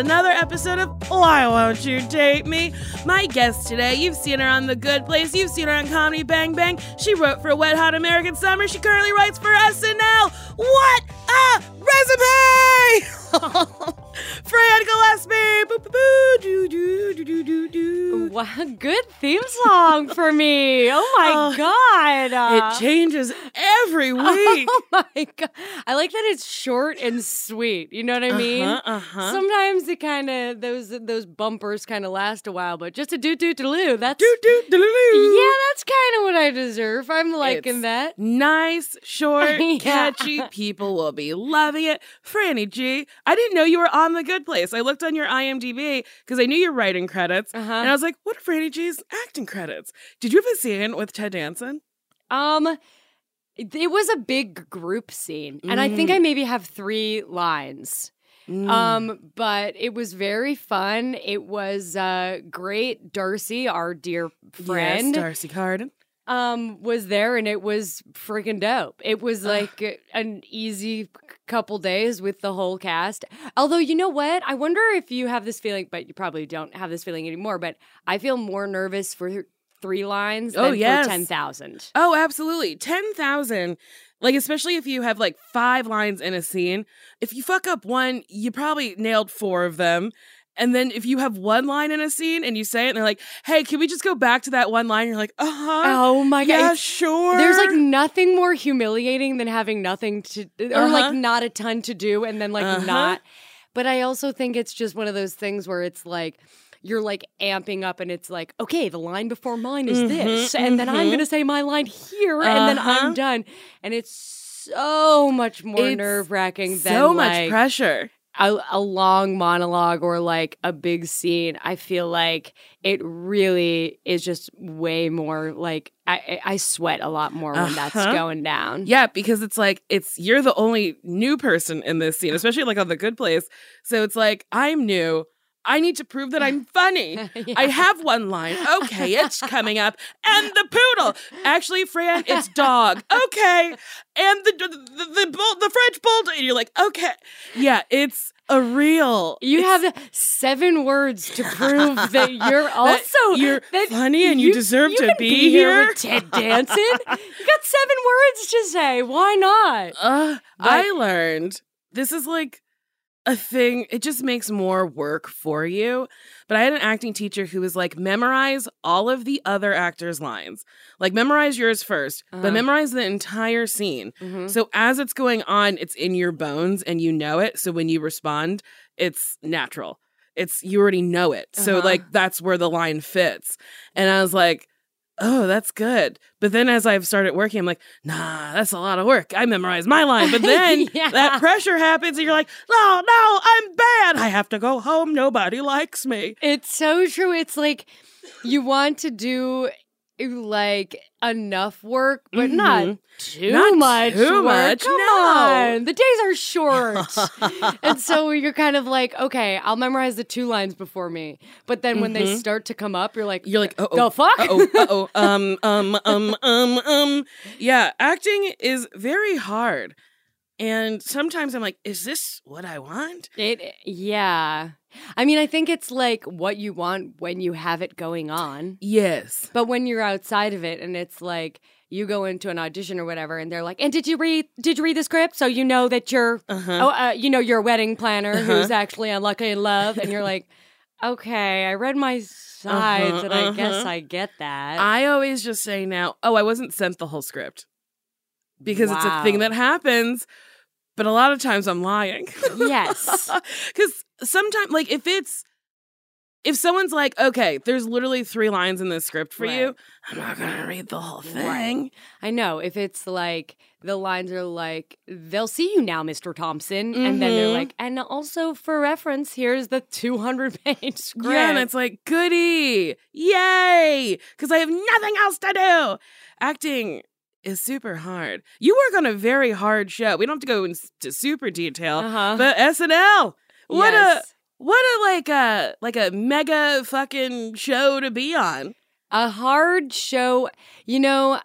Another episode of Why Won't You Date Me? My guest today, you've seen her on The Good Place, you've seen her on Comedy Bang Bang. She wrote for Wet Hot American Summer, she currently writes for SNL. What a resume! Fran Gillespie! Boo, boo, boo, doo, doo, doo, doo, doo, doo. wow, good theme song for me. Oh my Oh, god. Uh, It changes every week. Oh my god. I like that it's short and sweet. You know what I mean? Uh-huh, uh-huh. Sometimes it kind of those those bumpers kind of last a while, but just a doo doo doo that's Doo, doo, doo, doo, doo. Yeah, that's kind of what I deserve. I'm liking It's that. Nice, short, Yeah. catchy. People will be loving it. Franny G, I didn't know you were on The Good Place. I looked on your IMDb because I knew your writing credits. Uh-huh. And I was like, what are Franny G's acting credits? Did you have a scene with Ted Danson? Um, it was a big group scene, and I think I maybe have three lines. Um, but it was very fun. It was uh great. D'Arcy, our dear friend, Yes, D'Arcy Carden. Um, was there, and it was freaking dope. It was like an easy couple days with the whole cast. Although, you know what? I wonder if you have this feeling, but you probably don't have this feeling anymore. But I feel more nervous for three lines Oh, than yes. for ten thousand. Oh, absolutely. 10,000. Like, especially if you have like five lines in a scene. If you fuck up one, you probably nailed four of them. And then if you have one line in a scene and you say it and they're like, hey, can we just go back to that one line? You're like, uh huh. Oh my god! yeah, sure. There's like nothing more humiliating than having nothing to, or Uh-huh. like not a ton to do, and then like Uh-huh. not. But I also think it's just one of those things where it's like you're like amping up, and it's like, okay, the line before mine is this, and then I'm mhm. gonna say my line here, and then Uh-huh. I'm done, and it's so much more nerve wracking than so much like, pressure. A, a long monologue or like a big scene, I feel like it really is just way more like I, I sweat a lot more when that's Uh-huh. going down. Yeah, because it's like it's you're the only new person in this scene, especially like on the good place. So it's like I'm new. I need to prove that I'm funny. I have one line. Okay, it's coming up. And the poodle. Actually, Fran, it's dog. Okay. And the the the, the, bull, the French bulldog. And you're like, okay. Yeah, it's a real. You have seven words to prove that you're also you're that funny and you deserve you to can be here with Ted Danson. you got seven words to say. Why not? Uh, I learned this is like a thing. It just makes more work for you. But I had an acting teacher who was like, memorize all of the other actors' lines. Like, memorize yours 1st Uh-huh. but memorize the entire scene. Mhm. So as it's going on, it's in your bones and you know it. So when you respond, it's natural. It's you already know it. So Uh-huh. like that's where the line fits. And I was like, oh, that's good. But then as I've started working, I'm like, nah, that's a lot of work. I memorize my line. But then Yeah. that pressure happens and you're like, no, no, I'm bad. I have to go home. Nobody likes me. It's so true. It's like you want to do like enough work, but not Mhm. too Not much too work. much, Come no. on, the days are short, and so you're kind of like, okay, I'll memorize the two lines before me. But then when they Mhm. start to come up, you're like, You're like, oh, the fuck? oh, oh, um, um, um, um, um. Yeah, acting is very hard. And sometimes I'm like, is this what I want? It, yeah. I mean, I think it's like what you want when you have it going on. Yes. But when you're outside of it and it's like you go into an audition or whatever and they're like, "And did you read did you read the script so you know that you're Uh-huh. oh uh, you know you're a wedding planner Uh-huh. who's actually unlucky in love." And you're like, "Okay, I read my sides Uh-huh, and I guess uh-huh. I get that." I always just say now, oh, I wasn't sent the whole script. Because it's a thing that happens, but a lot of times I'm lying. yes. Because sometimes, like, if it's, if someone's like, okay, there's literally three lines in this script for Right. you, I'm not going to read the whole Right. thing. I know if it's like the lines are like, "They'll see you now, Mr. Thompson." And then they're Mhm. like, "And also for reference, here's the 200 page script." Yeah, and it's like, goody, yay, because I have nothing else to do. Acting is super hard. You work on a very hard show. We don't have to go into super detail, uh-huh. but SNL, what a what a like a like a mega fucking show to be on. a hard show you know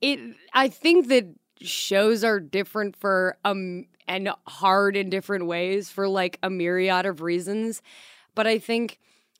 it i think that shows are different for um and hard in different ways for like a myriad of reasons but i think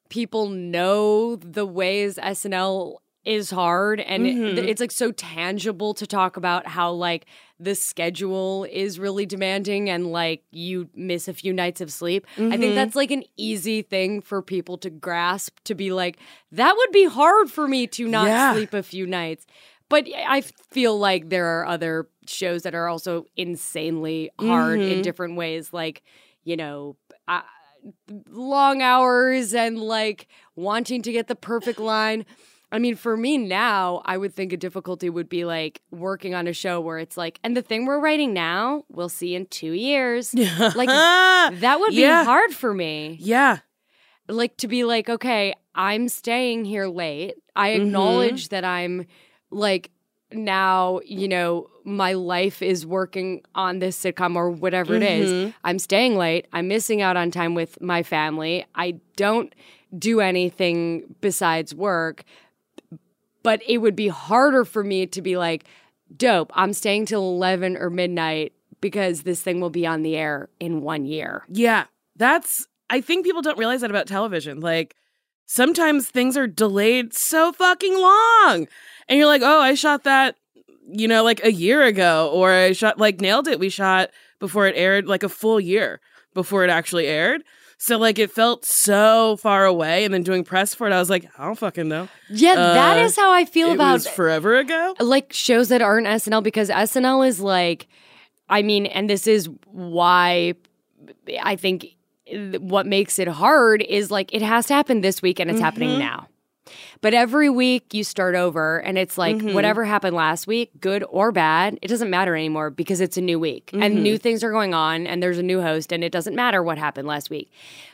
people know the ways snl is hard and it- Mhm. it's like so tangible to talk about how like the schedule is really demanding and like you miss a few nights of sleep I think Mhm. that's like an easy thing for people to grasp to be like, that would be hard for me to not Yeah. sleep a few nights. But I feel like there are other shows that are also insanely hard in Mhm. different ways, like, you know, uh, long hours and like wanting to get the perfect line. I mean, for me now, I would think a difficulty would be like working on a show where it's like, and the thing we're writing now, we'll see in two years. Like, That would be Yeah. hard for me. yeah, Like to be like, okay, I'm staying here late. I Mhm. acknowledge that I'm like now, you know, my life is working on this sitcom or whatever it is. Mhm. I'm staying late. I'm missing out on time with my family. I don't do anything besides work. But it would be harder for me to be like, dope, I'm staying till 11 or midnight because this thing will be on the air in one year. Yeah, that's. I think people don't realize that about television. Like, sometimes things are delayed so fucking long, and you're like, oh, I shot that, you know, like a year ago, or I shot like nailed it. We shot before it aired, like a full year before it actually aired. So like it felt so far away, and then doing press for it, I was like, I don't fucking know. Yeah, that Uh, is how I feel it about was forever ago. like shows that aren't SNL because SNL is like, I mean, and this is why I think what makes it hard is like it has to happen this week and it's happening Mhm. now. But every week you start over and it's like Mhm. whatever happened last week, good or bad, it doesn't matter anymore because it's a new week and Mhm. new things are going on and there's a new host and it doesn't matter what happened last week.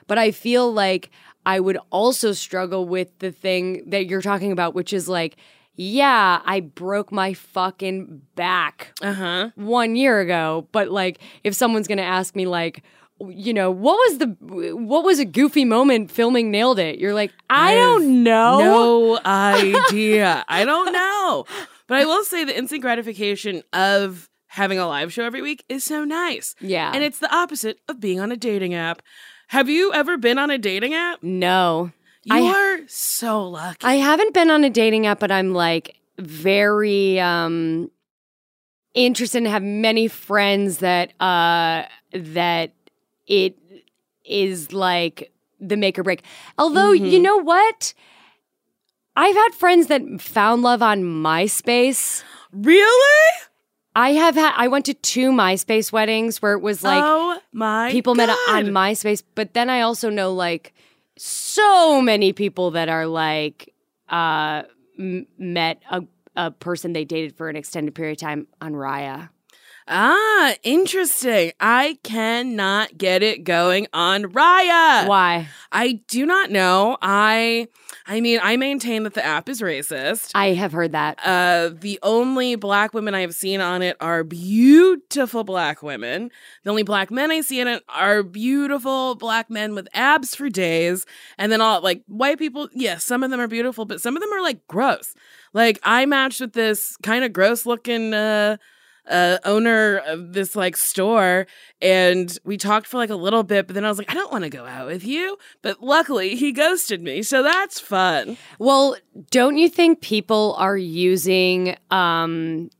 But I feel like I would also struggle with the thing that you're talking about, which is like, yeah, I broke my fucking back Uh huh. one year ago, but like if someone's gonna ask me like you know what was the what was a goofy moment filming nailed it you're like i, I don't know No idea. I don't know. But I will say the instant gratification of having a live show every week is so nice. yeah And it's the opposite of being on a dating app. Have you ever been on a dating app? no You I- are so lucky. i haven't been on a dating app but i'm like very um interested and have many friends that uh that it is like the make or break. Although, Mm-hmm. you know what? I've had friends that found love on MySpace. Really? I have had I went to two MySpace weddings where it was like oh my people met on MySpace, but then I also know like so many people that are like uh m- met a a person they dated for an extended period of time on Raya. Ah, interesting. I cannot get it going on Raya. Why? I do not know. I I mean, I maintain that the app is racist. I have heard that. Uh, the only black women I have seen on it are beautiful black women. The only black men I see in it are beautiful black men with abs for days. And then all like white people, yes, some of them are beautiful, but some of them are like gross. Like I matched with this kind of gross looking uh uh, owner of this like store and we talked for like a little bit but then i was like i don't want to go out with you. But luckily he ghosted me so that's fun. Well, don't you think people are using um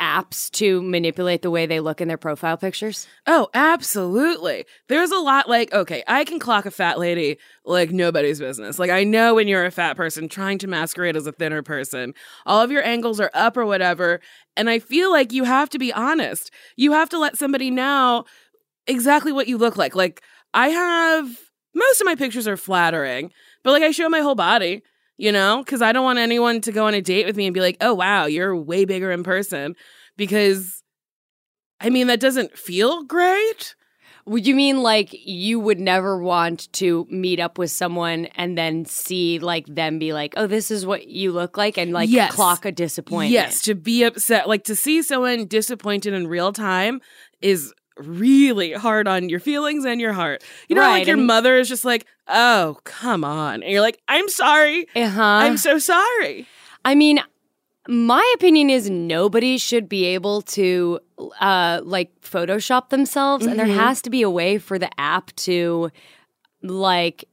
apps to manipulate the way they look in their profile pictures? Oh, absolutely. There's a lot like, okay, I can clock a fat lady like nobody's business. Like, I know when you're a fat person trying to masquerade as a thinner person, all of your angles are up or whatever. And I feel like you have to be honest. You have to let somebody know exactly what you look like. Like, I have most of my pictures are flattering, but like, I show my whole body. You know, because I don't want anyone to go on a date with me and be like, oh, wow, you're way bigger in person. Because I mean, that doesn't feel great. Would you mean like you would never want to meet up with someone and then see like them be like, "Oh, this is what you look like," and like Yes. clock a disappointment? Yes, to be upset, like to see someone disappointed in real time is really hard on your feelings and your heart. You know, Right, like your mother is just like, oh, come on. And you're like, I'm sorry. Uh huh. I'm so sorry. I mean, my opinion is nobody should be able to uh like Photoshop themselves, and there Mhm. has to be a way for the app to like,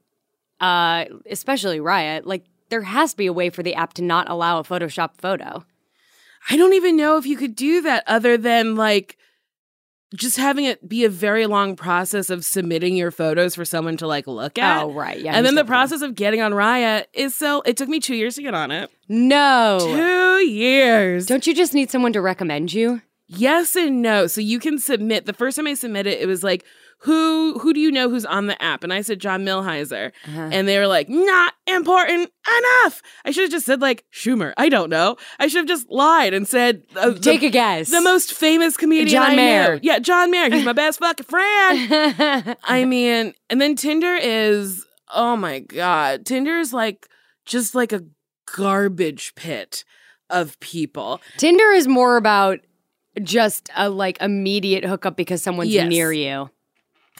uh, especially Raya, like. There has to be a way for the app to not allow a Photoshop photo. I don't even know if you could do that other than like just having it be a very long process of submitting your photos for someone to like look at. Oh, right. Yeah. and then the process of getting on Raya is so it took me two years to get on it. No. Two years. Don't you just need someone to recommend you? Yes and no. So you can submit. The first time I submitted, it was like, who who do you know who's on the app? And I said John Milhiser, Uh-huh. and they were like, not important enough. I should have just said like Schumer. I don't know. I should have just lied and said uh, the- Take a guess. the most famous comedian John I Mayer. Knew. Yeah, John Mayer. He's my best fucking friend. I mean, and then Tinder is oh my god. Tinder is like just like a garbage pit of people. Tinder is more about just a like immediate hookup because someone's Yes. near you.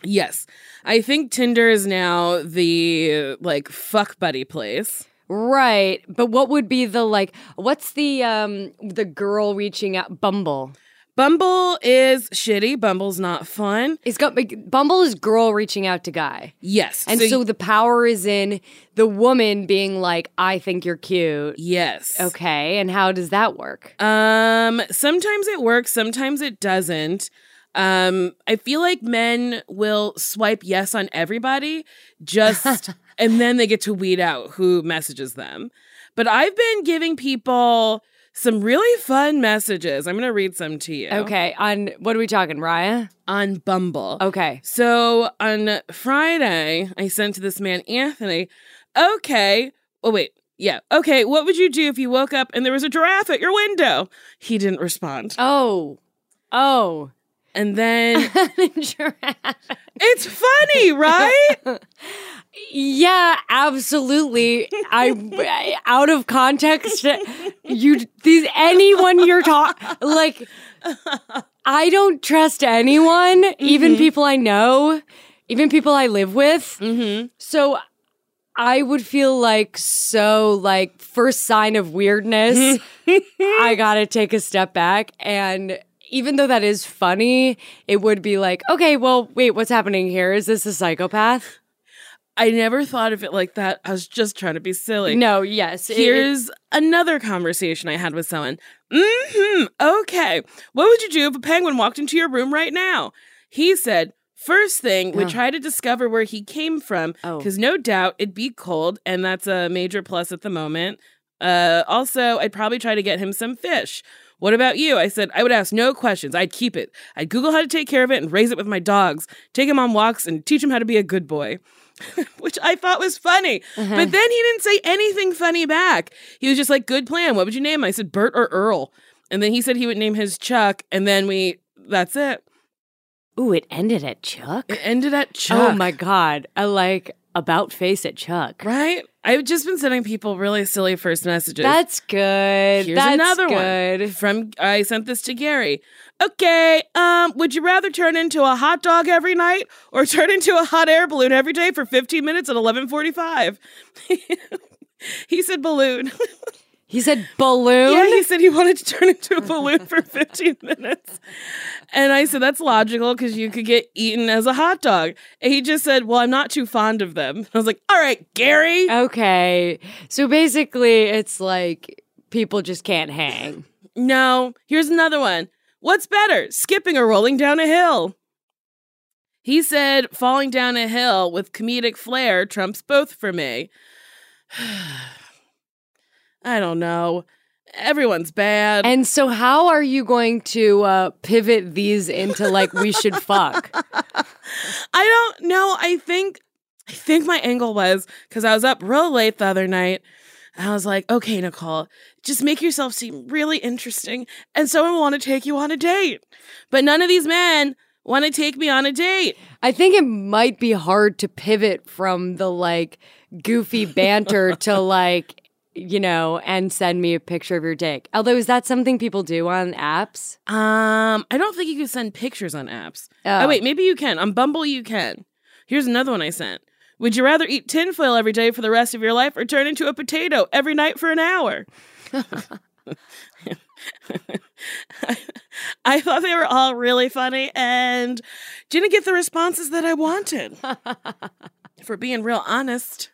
Yes. I think Tinder is now the like fuck buddy place. Right. But what would be the like what's the um the girl reaching out Bumble? Bumble is shitty. Bumble's not fun. It's got Bumble is girl reaching out to guy. Yes. And so, the power is in the woman being like, I think you're cute. yes. Okay. And how does that work? Um sometimes it works, sometimes it doesn't. Um I feel like men will swipe yes on everybody just and then they get to weed out who messages them. But I've been giving people some really fun messages. I'm going to read some to you. Okay. On what are we talking, Raya? On Bumble. Okay. So on Friday, I sent to this man, Anthony, okay. Oh, wait. Yeah. Okay. What would you do if you woke up and there was a giraffe at your window? He didn't respond. Oh. Oh. And then it's funny, right? Yeah, absolutely. I out of context. You these anyone you're talking like. I don't trust anyone, even people I know, even people I live with. mm-hmm. So I would feel like so like first sign of weirdness. I gotta take a step back and. Even though that is funny, it would be like, okay, well, wait, what's happening here? Is this a psychopath? I never thought of it like that. I was just trying to be silly. No, yes. it- Here's another conversation I had with someone. hmm Okay. What would you do if a penguin walked into your room right now? He said, First thing, would Oh. try to discover where he came from, Oh. because no doubt it'd be cold, and that's a major plus at the moment. Uh, also, I'd probably try to get him some fish. What about you? I said I would ask no questions. I'd keep it. I'd Google how to take care of it and raise it with my dogs. Take him on walks and teach him how to be a good boy. Which I thought was funny. Uh-huh. But then he didn't say anything funny back. He was just like, good plan. What would you name him? I said, Bert or Earl. And then he said he would name his Chuck. And then we, that's it. Ooh, it ended at Chuck. It ended at Chuck. Oh my god! I like about face at Chuck. Right? I've just been sending people really silly first messages. That's good. Here's That's another good. one from I sent this to Gary. Okay, um, would you rather turn into a hot dog every night or turn into a hot air balloon every day for 15 minutes at 11:45? he said balloon. He said balloon. yeah, he said he wanted to turn into a balloon for 15 minutes. And I said that's logical cuz you could get eaten as a hot dog. And he just said, "Well, I'm not too fond of them." I was like, "All right, Gary." okay. So basically, it's like people just can't hang. No, here's another one. What's better, skipping or rolling down a hill? He said falling down a hill with comedic flair trumps both for me. I don't know. Everyone's bad. And so, how are you going to uh, pivot these into like we should fuck? I don't know. I think I think my angle was because I was up real late the other night. And I was like, okay, Nicole, just make yourself seem really interesting and someone will want to take you on a date. But none of these men want to take me on a date. I think it might be hard to pivot from the like goofy banter to like you know, and send me a picture of your dick. Although, is that something people do on apps? Um, I don't think you can send pictures on apps. Oh. Oh, wait, maybe you can. On Bumble, you can. Here's another one I sent. Would you rather eat tinfoil every day for the rest of your life or turn into a potato every night for an hour? I thought they were all really funny and didn't get the responses that I wanted. for being real honest.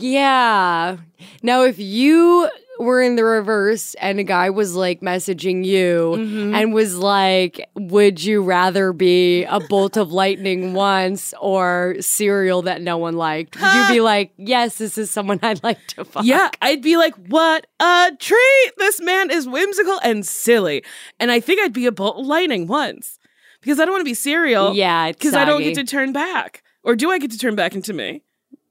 Yeah. Now, if you were in the reverse and a guy was like messaging you Mm-hmm. and was like, would you rather be a bolt of lightning once or cereal that no one liked? Would you be like, yes, this is someone I'd like to fuck? Yeah, I'd be like, what a treat! This man is whimsical and silly. And I think I'd be a bolt of lightning once. Because I don't want to be cereal. Yeah, Because I don't get to turn back. Or do I get to turn back into me?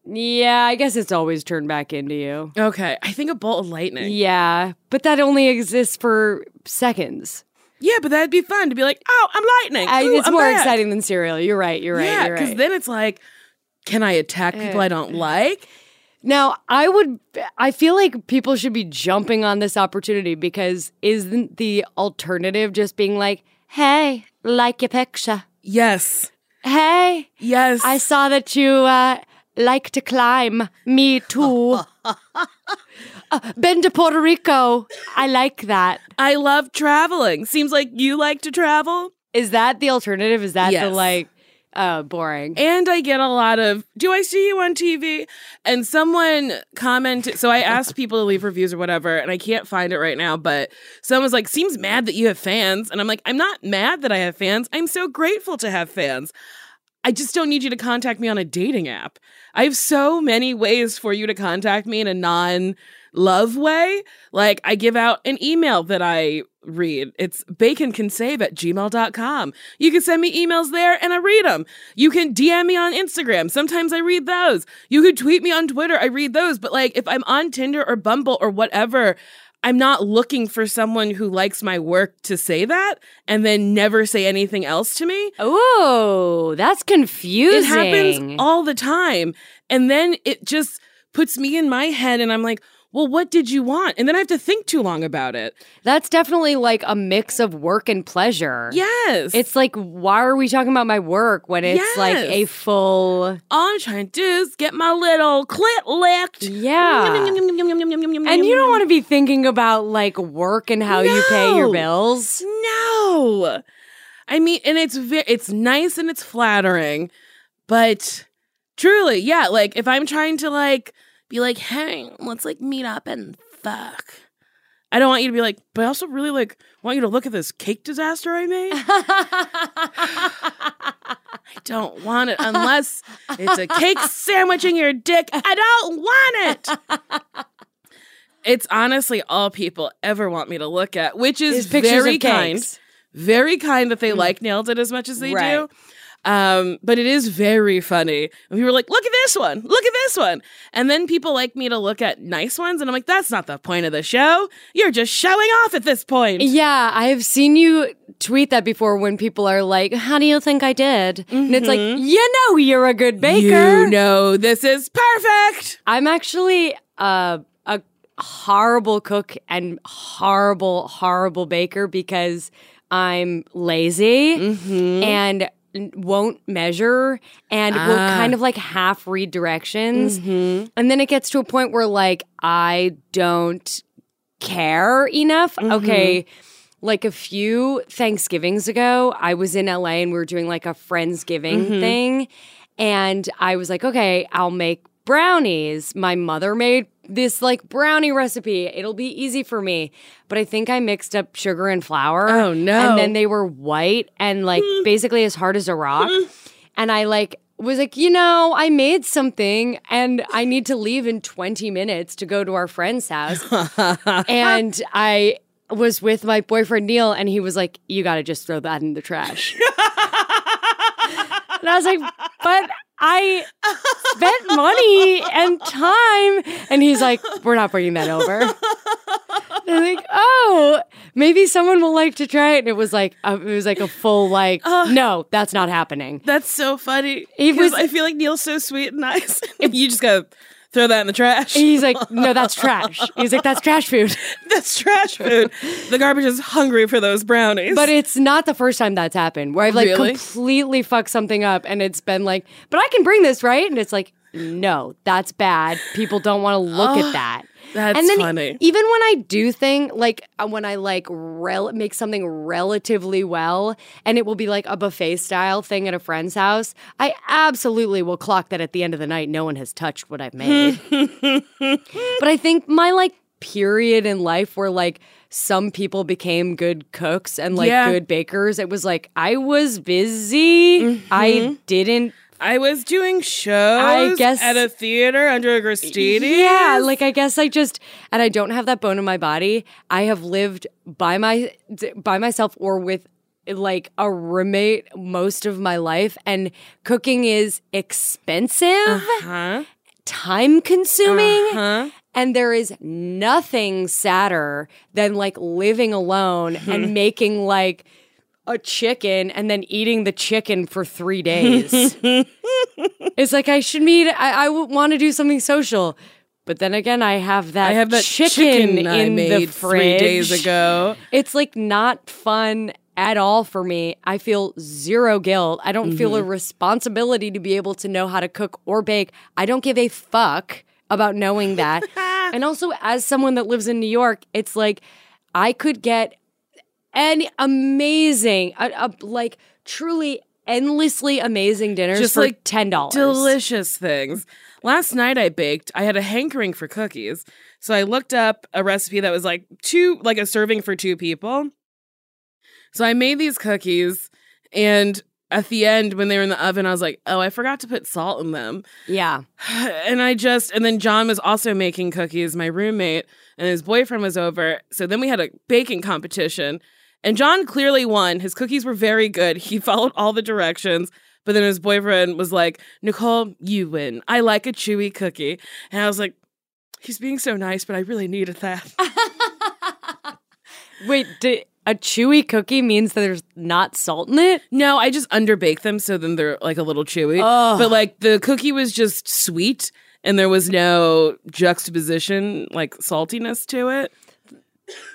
Yeah, I guess it's always turned back into you. Okay, I think a bolt of lightning. Yeah, but that only exists for seconds. Yeah, but that'd be fun to be like, oh, I'm lightning. I, Ooh, it's I'm more back. exciting than cereal. You're right. You're right. Yeah, because right. then it's like, can I attack people I don't like? Now, I would, I feel like people should be jumping on this opportunity because isn't the alternative just being like, hey, like your picture? Yes. Hey, Yes. I saw that you uh, like to climb. Me too. Uh, been to Puerto Rico. I like that. I love traveling. Seems like you like to travel. Is that the alternative? Is that the like, uh, boring? And I get a lot of, do I see you on TV? And someone commented, so I asked people to leave reviews or whatever, and I can't find it right now, but someone's like, seems mad that you have fans. And I'm like, I'm not mad that I have fans. I'm so grateful to have fans. I just don't need you to contact me on a dating app. I have so many ways for you to contact me in a non love way. Like, I give out an email that I read. It's baconcansave at gmail.com. You can send me emails there and I read them. You can DM me on Instagram. Sometimes I read those. You could tweet me on Twitter. I read those. But like, if I'm on Tinder or Bumble or whatever, I'm not looking for someone who likes my work to say that and then never say anything else to me. Oh, that's confusing. It happens all the time. And then it just puts me in my head and I'm like, well, what did you want? And then I have to think too long about it. That's definitely like a mix of work and pleasure. Yes. It's like, why are we talking about my work when it's like a full. all I'm trying to do is get my little clit licked. Yeah. And you don't want to be thinking about like work and how you pay your bills. No. I mean, and it's ve- it's nice and it's flattering, but truly, yeah, like if I'm trying to like be like, "Hey, let's like meet up and fuck." I don't want you to be like, but I also really like want you to look at this cake disaster I made. I don't want it unless it's a cake sandwich in your dick. I don't want it. It's honestly all people ever want me to look at, which is Is very kind. Very kind that they mm. like nailed it as much as they Right. do. Um, but it is very funny. And we were like, look at this one, look at this one. And then people like me to look at nice ones, and I'm like, that's not the point of the show. You're just showing off at this point. Yeah, I have seen you tweet that before when people are like, How do you think I did? And it's like, You know, you're a good baker. You know this is perfect. I'm actually uh, a horrible cook and horrible, horrible baker because I'm lazy Mm-hmm. and won't measure and will Ah. kind of like half read directions. Mm-hmm. And then it gets to a point where like I don't care enough. Mm-hmm. Okay. Like a few Thanksgivings ago, I was in LA and we were doing like a Friendsgiving Mm-hmm. thing. And I was like, okay, I'll make brownies. My mother made this like brownie recipe. It'll be easy for me. But I think I mixed up sugar and flour. Oh, no. And then they were white and like mm. basically as hard as a rock. Mm. and I like was like, you know, I made something and I need to leave in 20 minutes to go to our friend's house. and I was with my boyfriend Neil and he was like, you got to just throw that in the trash. and I was like, but I spent money and time. And he's like, we're not bringing that over. I'm like, oh, maybe someone will like to try it. And it was like, uh, it was like a full like, no, that's not happening. That's so funny. He Because was- I feel like Neil's so sweet and nice. you just gotta throw that in the trash. He's like, no, that's trash. He's like, that's trash food. That's trash food. the garbage is hungry for those brownies. But it's not the first time that's happened where I've like Really? completely fucked something up and it's been like, but I can bring this, right? And it's like, no, that's bad. People don't want to look at that. That's and then funny. even when I do thing like uh, when I like rel- make something relatively well and it will be like a buffet style thing at a friend's house, I absolutely will clock that at the end of the night no one has touched what I've made. but I think my like period in life where like some people became good cooks and like Yeah. good bakers, it was like I was busy. I didn't I was doing shows I guess- at a theater under a Gristini. Yeah, like I guess I just and I don't have that bone in my body. I have lived by my by myself or with like a roommate most of my life and cooking is expensive, Huh? time consuming. Huh? And there is nothing sadder than like living alone and making like a chicken and then eating the chicken for three days. it's like I should meet, I, I want to do something social. But then again, I have that, I have that chicken, chicken, in the fridge. three days ago. It's like not fun at all for me. I feel zero guilt. I don't feel Mm-hmm. a responsibility to be able to know how to cook or bake. I don't give a fuck about knowing that. and also, as someone that lives in New York, it's like I could get an amazing, a, a, like truly endlessly amazing dinners Just for like ten dollars. Delicious things. Last night I baked. I had a hankering for cookies. So I looked up a recipe that was like two, like a serving for two people. So I made these cookies and at the end when they were in the oven, I was like, oh, I forgot to put salt in them. Yeah. and I just, and then John was also making cookies, my roommate, and his boyfriend was over. So then we had a baking competition, and John clearly won. His cookies were very good. He followed all the directions. But then his boyfriend was like, Nicole, you win. I like a chewy cookie. And I was like, he's being so nice, but I really needed that. Wait, di- a chewy cookie means that there's not salt in it? no, I just underbake them so then they're like a little chewy. Ugh. But like the cookie was just sweet and there was no juxtaposition, like saltiness to it.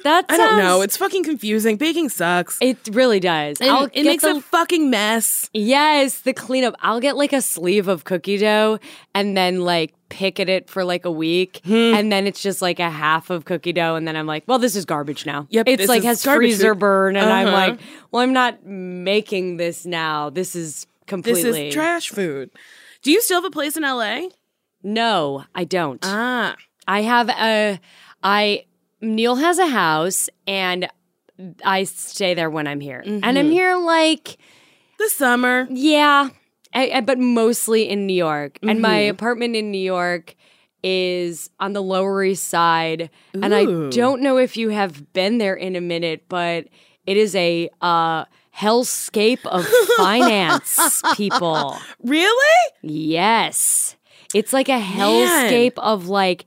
That I don't know. It's fucking confusing. Baking sucks. It really does. And I'll it get makes the, a fucking mess. yes, the cleanup. I'll get like a sleeve of cookie dough and then like pick at it for like a week, Hmm. and then it's just like a half of cookie dough, and then I'm like, well, this is garbage now. Yep, it's this like is has garbage freezer food. burn, and I'm Uh-huh. like, well, I'm not making this now. This is This completely is trash food. Do you still have a place in LA? No, I don't. Ah. I have a I Neil has a house and I stay there when I'm here. And Mm-hmm. I'm here like The summer. Yeah, I, I- but mostly in New York. And my Mhm. apartment in New York is on the Lower East Side. And I don't know if you have been there in a minute, but it is a uh, hellscape of finance people. Really? Yes. It's like a hellscape of like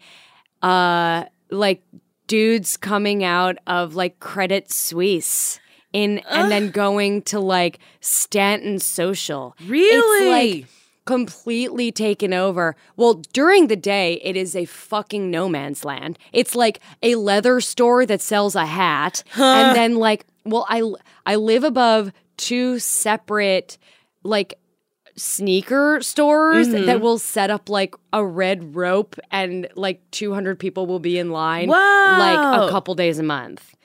uh like dudes coming out of like Credit Suisse in and then going to like Stanton Social. Really? It's like completely taken over. Well, during the day, it is a fucking no man's land. It's like a leather store that sells a hat, and then like, well, I I live above two separate like sneaker stores Mm-hmm. that will set up like a red rope and like 200 people will be in line like a couple days a month.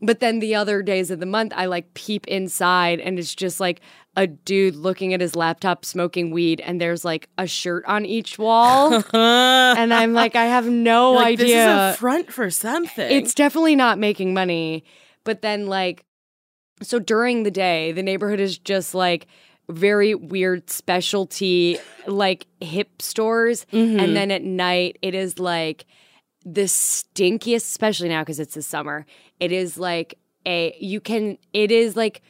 But then the other days of the month, I like peep inside and it's just like a dude looking at his laptop smoking weed and there's like a shirt on each wall. and I'm like, I have no like, idea. This is a front for something. It's definitely not making money. But then, like, so during the day, the neighborhood is just like very weird specialty, like hip stores. Mm-hmm. And then at night, it is like the stinkiest, especially now because it's the summer. It is like a, you can, it is like,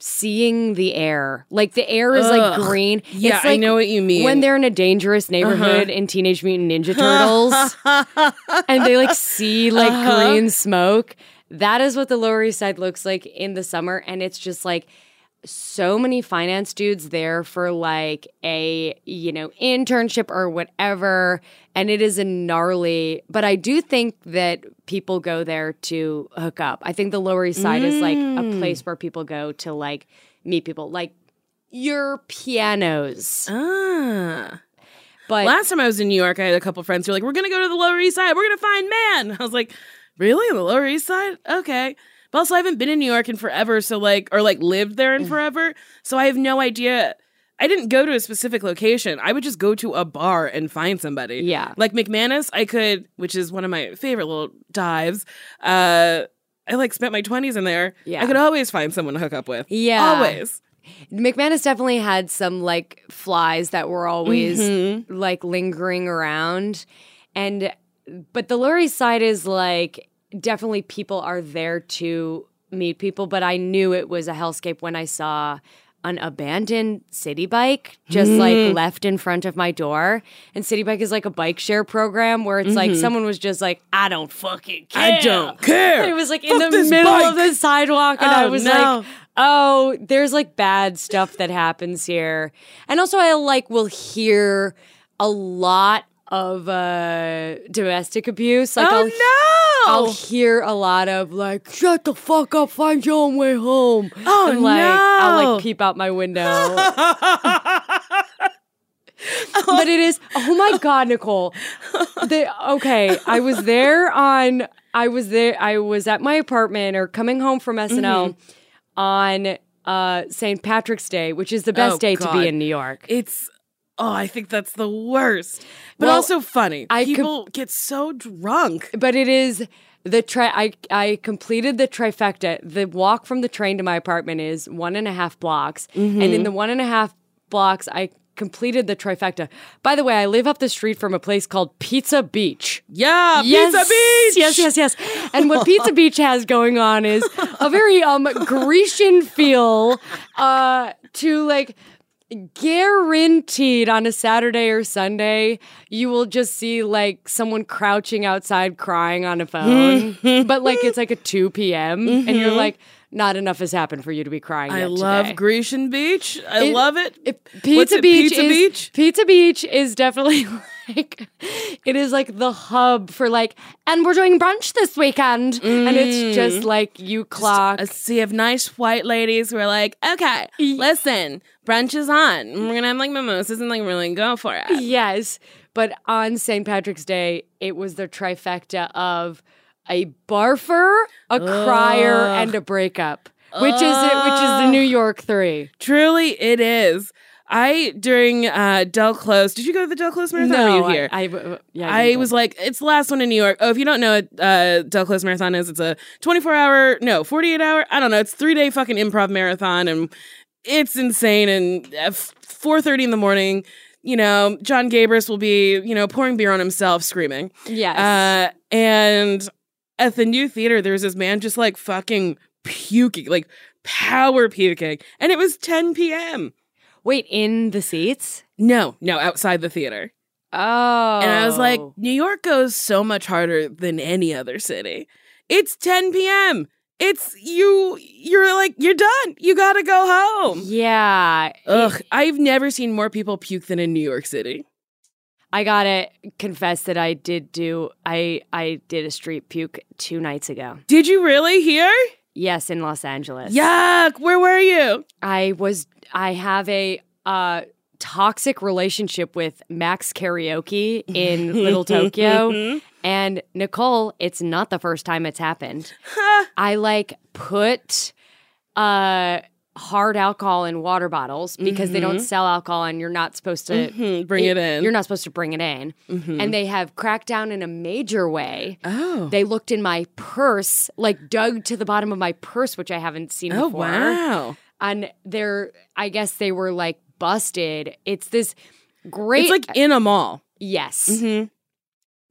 Seeing the air, like the air is like green. Yeah, it's I know what you mean. Uh-huh. When they're in a dangerous neighborhood in Teenage Mutant Ninja Turtles, and they like see like Uh-huh. green smoke. That is what the Lower East Side looks like in the summer. And it's just like so many finance dudes there for like a, you know, internship or whatever. And it is a gnarly, but I do think that people go there to hook up. I think the Lower East Side is like a Mm. place where people go to like meet people, like your pianos. ah. But Last time I was in New York, I had a couple friends who were like, "We're gonna go to the Lower East Side. We're gonna find man." I was like, "Really? The Lower East Side? Okay." But also, I haven't been in New York in forever, so like, or like lived there Mm. in forever, so I have no idea. I didn't go to a specific location. I would just go to a bar and find somebody. Yeah. like McManus, I could, which is one of my favorite little dives. Uh, I like spent my twenties in there. Yeah. I could always find someone to hook up with. Yeah. always. McManus definitely had some like flies that were always Mm-hmm. like lingering around. And but the East Side is like definitely people are there to meet people, but I knew it was a hellscape when I saw an abandoned city bike just Mm. like left in front of my door. And Citi Bike is like a bike share program where it's like someone was just like, I don't fucking care. Mm-hmm. I don't care. It was like in the middle bike. of the sidewalk, and I Oh, was no. like, "Oh, there's like bad stuff that happens here." And also, I like will hear a lot of uh domestic abuse. Like, oh I'll, no! I'll hear a lot of like, "Shut the fuck up, find your own way home." Oh, and like, I'll like peep out my window. but it is oh my god nicole the, okay i was there on i was there i was at my apartment or coming home from snl Mm-hmm. on uh st patrick's day which is the best Oh, day to be in new york It's oh, I think that's the worst, but Well, also funny. I com- People get so drunk. but it is the tri- I, I completed the trifecta the walk from the train to my apartment is one and a half blocks and in the one and a half blocks i completed the trifecta by the way i live up the street from a place called pizza beach Yeah, Yes, Pizza Beach. Yes, yes, yes. And what Pizza Beach has going on is a very um Grecian feel uh to like guaranteed on a Saturday or Sunday, you will just see like someone crouching outside crying on a phone. Mm-hmm. but like it's like a 2 p.m. and you're mm-hmm. like, not enough has happened for you to be crying. I love today. Grecian Beach. I It- love it. It- Pizza What's it, Beach Pizza is Beach? Pizza Beach is definitely like it is like the hub for like and we're doing brunch this weekend and it's mm. just like you clock a sea of nice white ladies who are like, okay, listen, brunch is on. We're gonna have like mimosas and like really go for it. yes but on St. Patrick's Day it was the trifecta of a barfer a crier and a breakup which is it which is the New York 3 Truly, it is. I during uh Del Close. Did you go to the Del Close marathon? or were you here? I, I, yeah, I didn't was like, it's the last one in New York. Oh, if you don't know what uh, Del Close Marathon is, it's a 24 hour, no, 48 hour, I don't know, it's three day fucking improv marathon. And it's insane. And at four thirty in the morning, you know, John Gabrus will be, you know, pouring beer on himself, screaming. Yes. Uh, and at the new theater, there's this man just like fucking puking, like power puking, and it was 10 p.m. Wait, in the seats? No, no, outside the theater. Oh. And I was like, oh. New York goes so much harder than any other city. It's 10 p.m. It's you, you're like, you're done. You gotta go home. yeah. Ugh, I've never seen more people puke than in New York City. I gotta confess that I did do I I did a street puke two nights ago. Did you really hear? Yes, in Los Angeles. Yuck, where were you? I was I have a uh toxic relationship with Max Karaoke in Little Tokyo. And Nicole, it's not the first time it's happened. I like put uh hard alcohol in water bottles because they don't mm-hmm. sell alcohol and you're not supposed to Mhm, bring it in. You're not supposed to bring it in. Mm-hmm. And they have cracked down in a major way. Oh. They looked in my purse, like dug to the bottom of my purse, which I haven't seen Oh, before. wow. And they're, I guess they were like busted. It's this great. It's like in a mall. yes. Mm-hmm.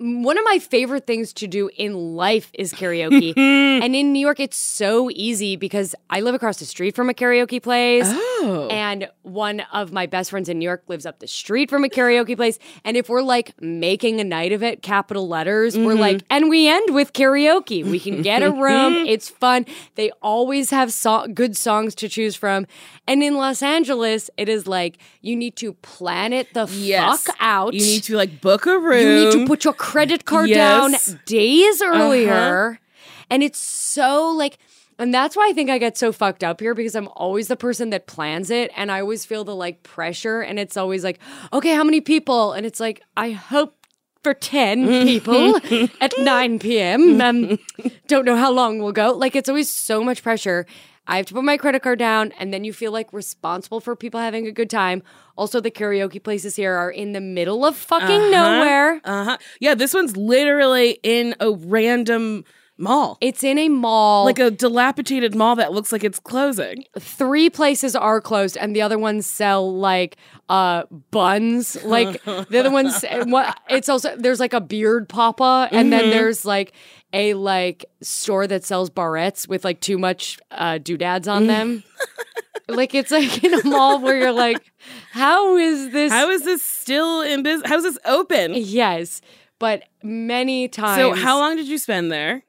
One of my favorite things to do in life is karaoke. and in New York, it's so easy because I live across the street from a karaoke place. Oh. And one of my best friends in New York lives up the street from a karaoke place. And if we're like making a night of it, capital letters, we're mm-hmm. like, and we end with karaoke. We can get a room. it's fun. They always have so- good songs to choose from. And in Los Angeles, it is like you need to plan it the Yes. fuck out. You need to like book a room. You need to put your credit card down days earlier. And it's so like, and that's why I think I get so fucked up here because I'm always the person that plans it and I always feel the like pressure. And it's always like, okay, how many people? And it's like, I hope for 10 people at 9 p.m. Um, don't know how long we'll go. Like, it's always so much pressure. I have to put my credit card down, and then you feel like responsible for people having a good time. Also, the karaoke places here are in the middle of fucking nowhere. Uh huh. Yeah, this one's literally in a random mall, It's in a mall. like a dilapidated mall that looks like it's closing. three places are closed and the other ones sell like uh buns like the other ones what it's also there's like a beard papa and then there's like a like store that sells barrettes with like too much uh doodads on them like it's like in a mall where you're like how is this How is this still in business? How is this open? yes but many times So, how long did you spend there?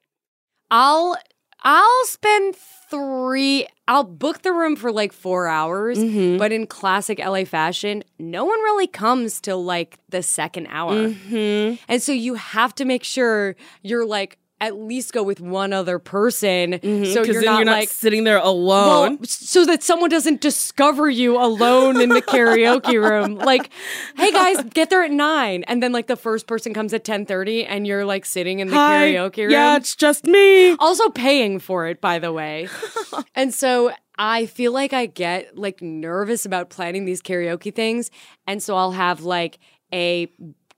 I'll I'll spend three. I'll book the room for like four hours, Mm-hmm. but in classic LA fashion, no one really comes till like the second hour, Mm-hmm. and so you have to make sure you're like at least go with one other person, so you're Mm-hmm. then not you're not like. sitting there Well, alone. so that someone doesn't discover you alone in the karaoke room. Like, hey guys, get there at nine, and then like the first person comes at ten thirty, and you're like sitting in the Hi. karaoke room. Yeah, it's just me. also paying for it by the way and so i feel like i get like nervous about planning these karaoke things and so i'll have like a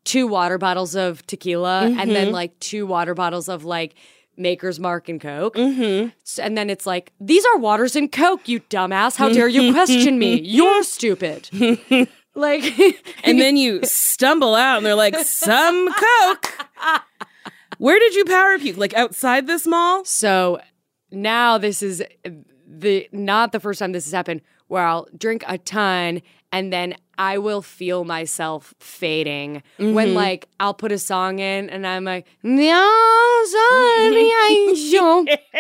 two water bottles of tequila and Mm-hmm. then like two water bottles of like maker's mark and coke Mm-hmm. And then it's like these are waters and coke you dumbass how dare you question me you're stupid like And then you stumble out and they're like, some Coke. Where did you power puke? Like outside this mall? So now this is the not the first time this has happened where I'll drink a ton and then I will feel myself fading when mm-hmm. like I'll put a song in and I'm like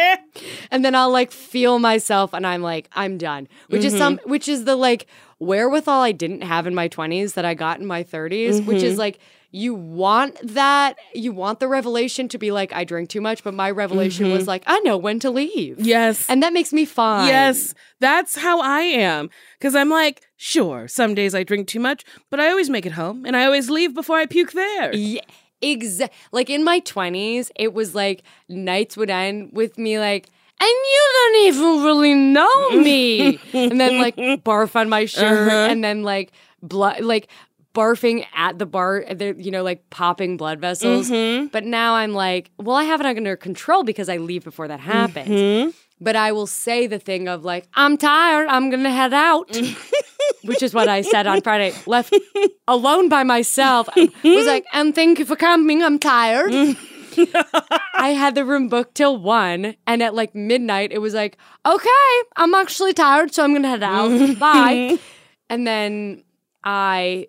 and then I'll like feel myself and I'm like I'm done which is some mm-hmm. which is the like wherewithal I didn't have in my 20s that I got in my 30s which is mm-hmm. like you want that you want the revelation to be like I drink too much but my revelation was mm-hmm. like I know when to leave Yes. and that makes me fine Yes, that's how I am. Because I'm like, sure, some days I drink too much, but I always make it home and I always leave before I puke there. Yeah, exa- like in my 20s, it was like nights would end with me like, and you don't even really know me. and then like barf on my shirt Uh-huh. and then like blood, like barfing at the bar, you know, like popping blood vessels. Mm-hmm. But now I'm like, well, I have it under control because I leave before that happens. Mm-hmm. but I will say the thing of like, I'm tired, I'm gonna head out. Which is what I said on Friday. Left alone by myself. I Was like, and thank you for coming. I'm tired. I had the room booked till one, and at like midnight, it was like, okay, I'm actually tired, so I'm gonna head out. Bye. And then I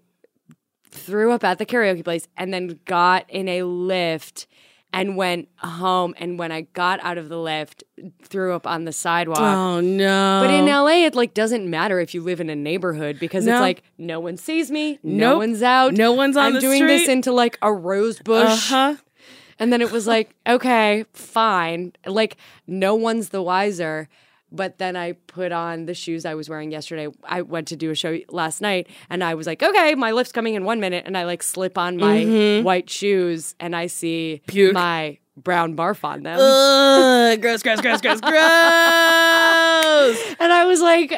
threw up at the karaoke place, and then got in a lift and went home. And when I got out of the lift, threw up on the sidewalk. Oh no! But in LA, it like doesn't matter if you live in a neighborhood because No. it's like no one sees me, no one's out, No one's on I'm doing this into like a rose bush, uh huh. And then it was like, okay, fine, like no one's the wiser. But then I put on the shoes I was wearing yesterday. I went to do a show last night, and I was like, okay, my lift's coming in one minute, and I like slip on my mm-hmm. white shoes, and I see Puke. my brown barf on them. Ugh, gross, gross, gross, gross, gross. And I was like,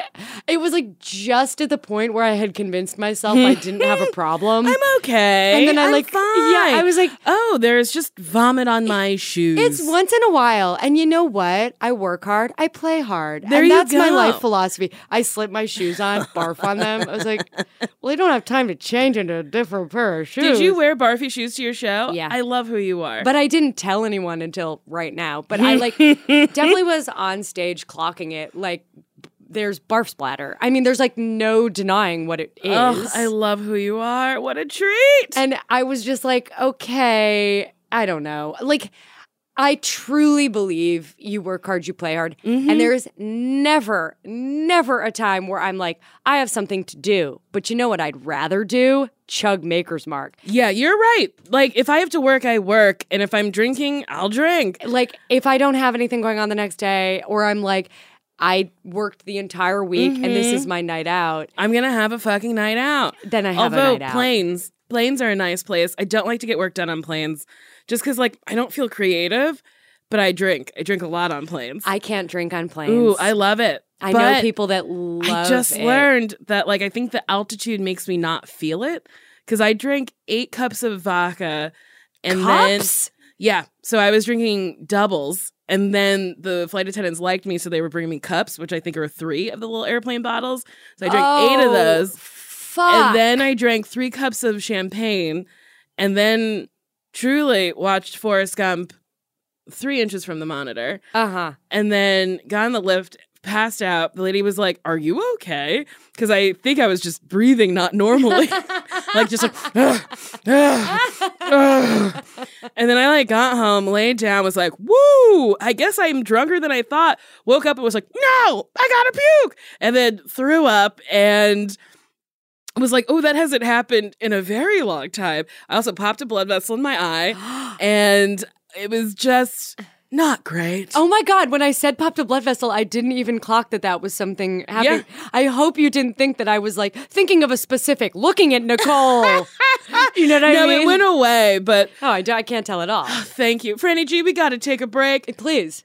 it was like just at the point where I had convinced myself I didn't have a problem. I'm okay. And then I I'm like- fine. yeah, I was like- oh, there's just vomit on my shoes. it's once in a while. And you know what? I work hard, I play hard. There and that's my life philosophy. I slip my shoes on, barf on them. I was like, well, I don't have time to change into a different pair of shoes. Did you wear barfy shoes to your show? Yeah. I love who you are. But I didn't tell anyone until right now. But I like definitely was on stage clocking it. Like there's barf splatter. I mean, there's like no denying what it is. oh, I love who you are. What a treat. And I was just like, okay, I don't know. Like, I truly believe you work hard, you play hard. Mm-hmm. And there is never, never a time where I'm like, I have something to do. But you know what I'd rather do? Chug Maker's Mark. yeah, you're right. Like if I have to work, I work, and if I'm drinking, I'll drink. Like, if I don't have anything going on the next day, or I'm like, I worked the entire week and this Mm-hmm. is my night out, I'm gonna have a fucking night out. then I have Although a night out. planes, planes are a nice place. I don't like to get work done on planes, just because like I don't feel creative. But I drink. I drink a lot on planes. I can't drink on planes. Ooh, I love it. I But know people that love I just it. learned that like I think the altitude makes me not feel it because I drank eight cups of vodka and then yeah, so I was drinking doubles. And then the flight attendants liked me, so they were bringing me cups, which I think are three of the little airplane bottles. So I drank eight of Oh, those. Fuck. And then I drank three cups of champagne, and then truly watched Forrest Gump three inches from the monitor, uh huh. and then got on the lift, passed out. The lady was like, "Are you okay?" Because I think I was just breathing not normally, like just like. And then I like got home, laid down, was like, "Woo! I guess I'm drunker than I thought." Woke up and was like, "No, I gotta puke," and then threw up and was like, "Oh, that hasn't happened in a very long time." I also popped a blood vessel in my eye, and it was just not great. Oh my god! When I said popped a blood vessel, I didn't even clock that that was something happening. I hope you didn't think that I was like thinking of a specific, looking at Nicole. you know what I no, mean? No, it went away, but oh, I, do- I can't tell at all. thank you, Franny G. We got to take a break. Please.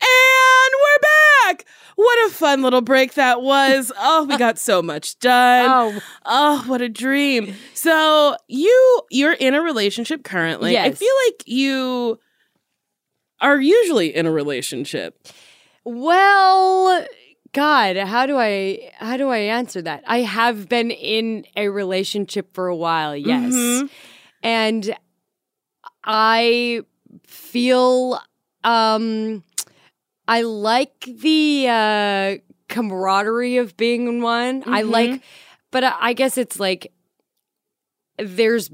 And we're back. What a fun little break that was. Oh, we got so much done. Oh. Oh, what a dream. So, you you're in a relationship currently. I feel like you are usually in a relationship. Well, God, how do I how do I answer that? I have been in a relationship for a while, yes. Mhm. And I feel um I like the uh camaraderie of being in one. I Mhm. like but I I guess it's like there's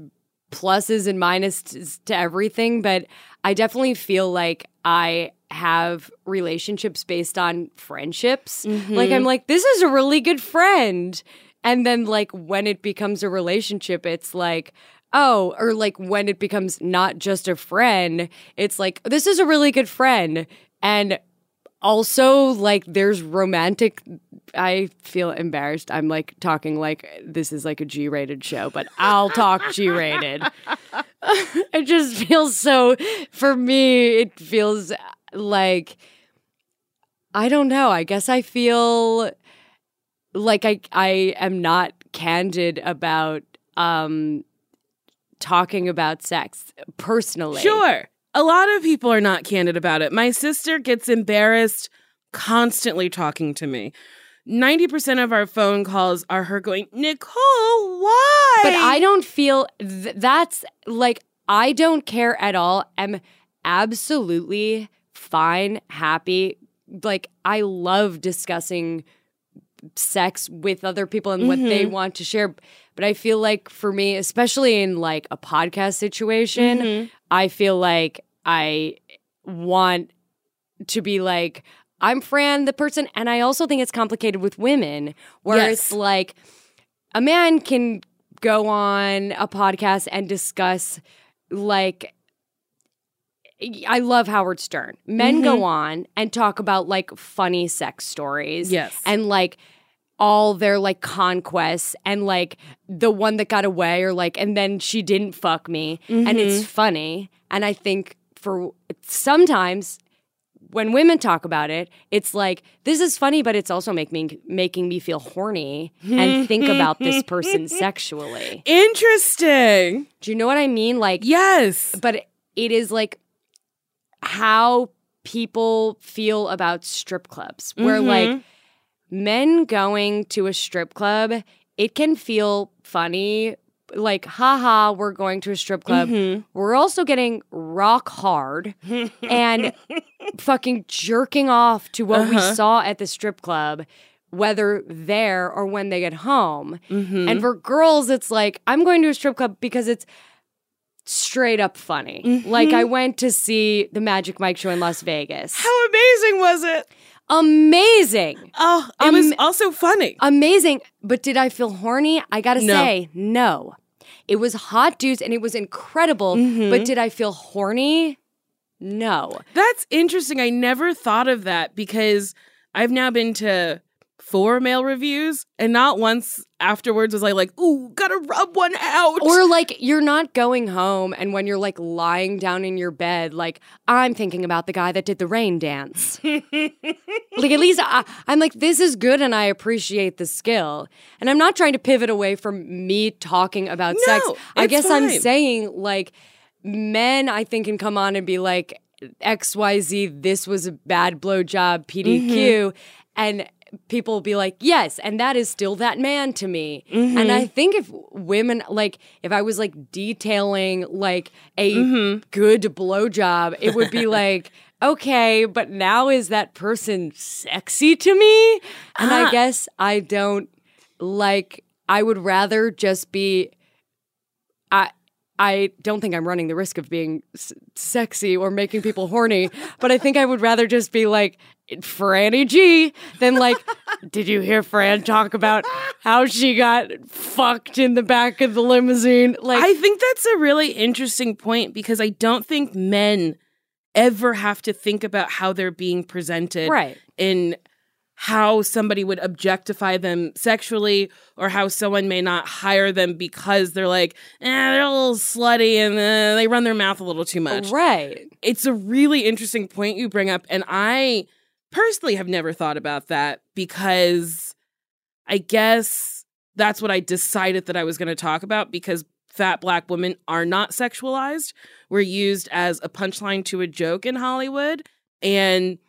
pluses and minuses to everything, but I definitely feel like I have relationships based on friendships. Like I'm like, this is a really good friend. And then like when it becomes a relationship, it's like, oh, or like when it becomes not just a friend, it's like, this is a really good friend. And also like there's romantic I feel embarrassed. I'm like talking like this is like a G rated show, but I'll talk G rated. it just feels so for me, it feels like I don't know. I guess I feel like I I am not candid about um talking about sex personally. Sure. A lot of people are not candid about it. My sister gets embarrassed constantly talking to me. 90% of our phone calls are her going, Nicole, why? But I don't feel th- that's like I don't care at all. I'm absolutely fine, happy. Like I love discussing sex with other people and what they mm-hmm. want to share. But I feel like for me, especially in like a podcast situation, Mhm. I feel like I want to be like, I'm Fran, the person, and I also think it's complicated with women, where Yes. it's like a man can go on a podcast and discuss like I love Howard Stern. Men go on and talk about like funny sex stories. Yes. And like all their like conquests and like the one that got away or like and then she didn't fuck me and it's mm-hmm. funny and I think for sometimes when women talk about it it's like this is funny but it's also make me making me feel horny and think about this person sexually. Interesting. Do you know what I mean? Like Yes. but it is like how people feel about strip clubs where like mm-hmm. Men going to a strip club it can feel funny. Like haha we're going to a strip club. Mm-hmm. We're also getting rock hard and fucking jerking off to what we uh-huh. saw at the strip club whether there or when they get home. Mm-hmm. And for girls it's like i'm going to a strip club because it's straight up funny. Like I mm-hmm. went to see the Magic Mike show in Las Vegas. How amazing was it? Amazing. Oh, it was Um, also funny. Amazing. But did I feel horny? I gotta No. say, no. It was hot dudes and it was incredible. Mm-hmm. But did I feel horny? No. That's interesting. I never thought of that because I've now been to four male revues and not once afterwards was I like, ooh, gotta rub one out. Or like you're not going home and when you're like lying down in your bed, like I'm thinking about the guy that did the rain dance. like at least I, I'm like, this is good and I appreciate the skill. And I'm not trying to pivot away from me talking about No, sex. I guess I'm saying like men I think can come on and be like XYZ, this was a bad blowjob, PDQ. Mm-hmm. And people will be like, yes, and that is still that man to me. Mm-hmm. And I think if women, like, if I was like detailing like a Mm-hmm. good blowjob, it would be like, okay, but now is that person sexy to me? And I Ah. guess I don't like, I would rather just be, I, I don't think I'm running the risk of being s- sexy or making people horny, but I think I would rather just be like Franny G Then like, did you hear Fran talk about how she got fucked in the back of the limousine? Like, I think that's a really interesting point because I don't think men ever have to think about how they're being presented right. in how somebody would objectify them sexually or how someone may not hire them because they're like, eh, they're a little slutty and uh, they run their mouth a little too much. Right. It's a really interesting point you bring up. And I personally have never thought about that because I guess that's what I decided that I was going to talk about because fat black women are not sexualized. We're used as a punchline to a joke in Hollywood. And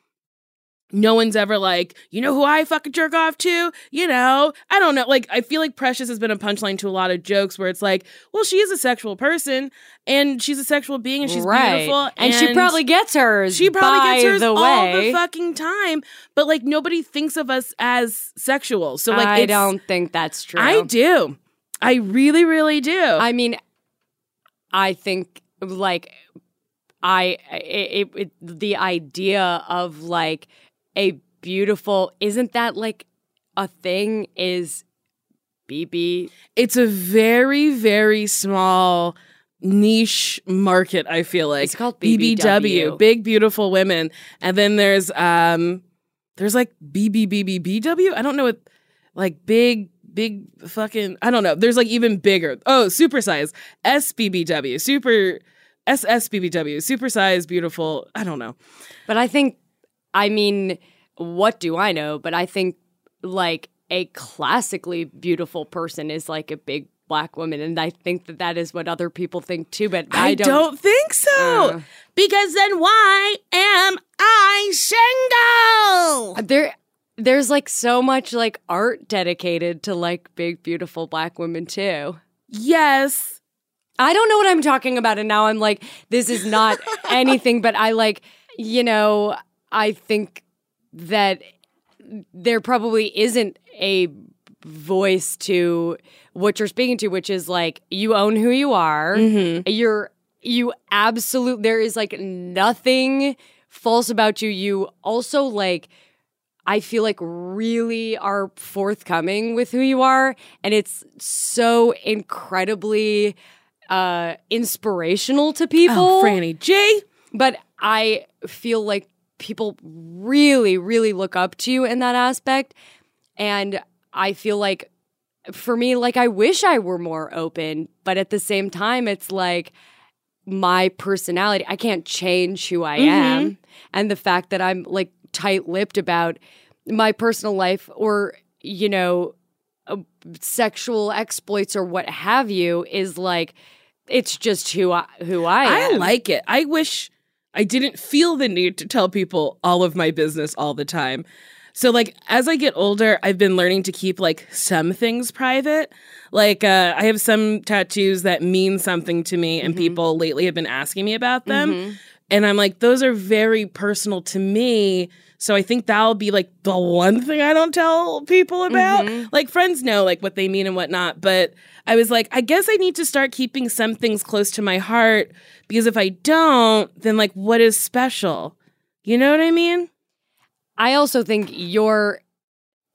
no one's ever like, you know who I fucking jerk off to? You know, I don't know. Like, I feel like Precious has been a punchline to a lot of jokes where it's like, well, she is a sexual person and she's a sexual being and she's right. beautiful. And, she probably gets hers. she probably by gets hers the all way. the fucking time. But like, nobody thinks of us as sexual. So like, I don't think that's true. I do. I really, really do. I mean, I think like I it, it, the idea of like a beautiful isn't that like a thing is BB it's a very, very small niche market, I feel like. It's called BBW. Big Beautiful Women. And then there's um there's like BBBBBW. I don't know what like big big fucking I don't know. There's like even bigger. Oh, supersize. SBBW. Super SSBBW. Supersize beautiful. I don't know. But I think, I mean, what do I know? But I think like a classically beautiful person is like a big black woman, and I think that that is what other people think too. But I, I, don't, think so. Uh. because then why am I single? there. There's like so much like art dedicated to like big beautiful black women too. Yes. I don't know what I'm talking about, and now I'm like, this is not anything. But I like, you know, I think that there probably isn't a voice to what you're speaking to, which is like you own who you are. You're you absolute. There is like nothing false about you. You also like I feel like really are forthcoming with who you are. And it's so incredibly uh, inspirational to people. Oh, Franny G. But I feel like people really, really look up to you in that aspect. And I feel like for me, like I wish I were more open, but at the same time, it's like my personality. I can't change who I am. And the fact that I'm like tight lipped about my personal life or, you know, uh, sexual exploits or what have you is like, it's just who I, who I I like it. I wish I didn't feel the need to tell people all of my business all the time. So like as I get older, I've been learning to keep like some things private. Like uh, I have some tattoos that mean something to me, and mm-hmm. people lately have been asking me about them, mm-hmm. and I'm like, those are very personal to me. So I think that'll be like the one thing I don't tell people about. Mm-hmm. Like friends know like what they mean and whatnot, but I was like, I guess I need to start keeping some things close to my heart because if I don't, then like what is special? You know what I mean? I also think your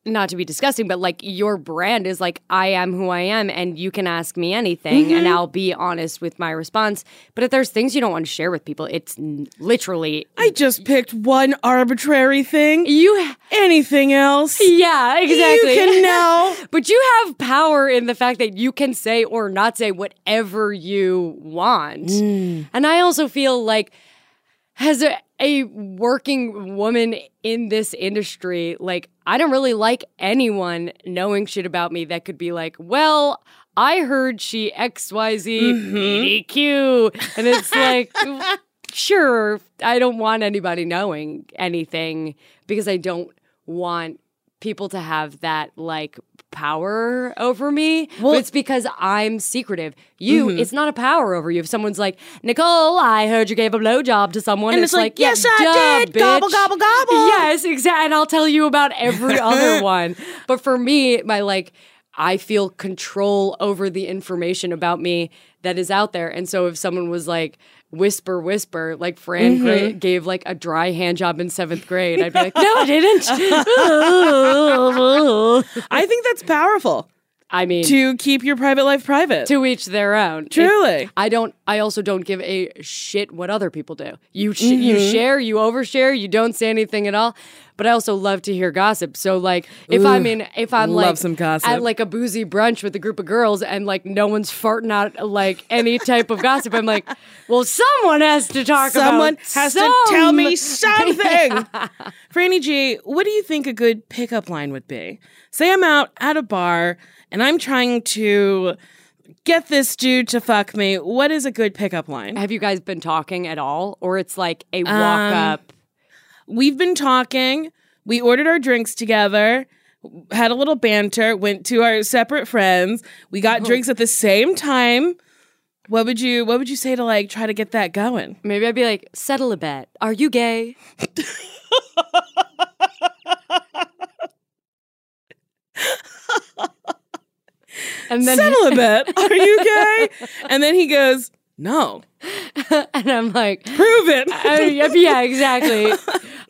not to be disgusting, but like your brand is like I am who I am, and you can ask me anything, and mm-hmm. I'll be honest with my response. But if there's things you don't want to share with people, it's n- literally I just picked one arbitrary thing. you. Anything else? Yeah, exactly. You can know. but you have power in the fact that you can say or not say whatever you want. Mm. And I also feel like Has a, a working woman in this industry, like I don't really like anyone knowing shit about me that could be like, well, I heard she XYZ mm-hmm. BDQ. And it's like, sure, I don't want anybody knowing anything because I don't want people to have that like power over me. Well- it's because I'm secretive. You, mm-hmm. it's not a power over you. If someone's like, Nicole, I heard you gave a blowjob to someone, And it's, it's like, yeah, "Yes, I duh, did. Gobble, gobble, gobble. Yes, exactly. And I'll tell you about every other one. But for me, my like, I feel control over the information about me that is out there. And so if someone was like, whisper, whisper, like Fran Mm-hmm. gra- gave like a dry hand job in seventh grade, I'd be like, no, I didn't. I think that's powerful I mean, to, keep your private life private. To each their own. It- Truly. I don't. I also don't give a shit what other people do. You sh- you Mm-hmm. share, you overshare, you don't say anything at all. But I also love to hear gossip. So like, if I'm in, if I'm love like some gossip. at like a boozy brunch with a group of girls and like no one's farting out like any type of gossip, I'm like, well, someone has to talk about Someone has to tell me some- something. Franny G, what do you think a good pickup line would be? Say I'm out at a bar and I'm trying to get this dude to fuck me. What is a good pickup line? Have you guys been talking at all, or it's like a walk Um, up? We've been talking. We ordered our drinks together, had a little banter, went to our separate friends. We got drinks at the same time. What would you what would you say to like try to get that going? Maybe I'd be like, settle a bet. Are you gay? and then Settle a bet. Are you gay? And then he goes, No. and I'm like, Prove it. I yeah, yeah, exactly.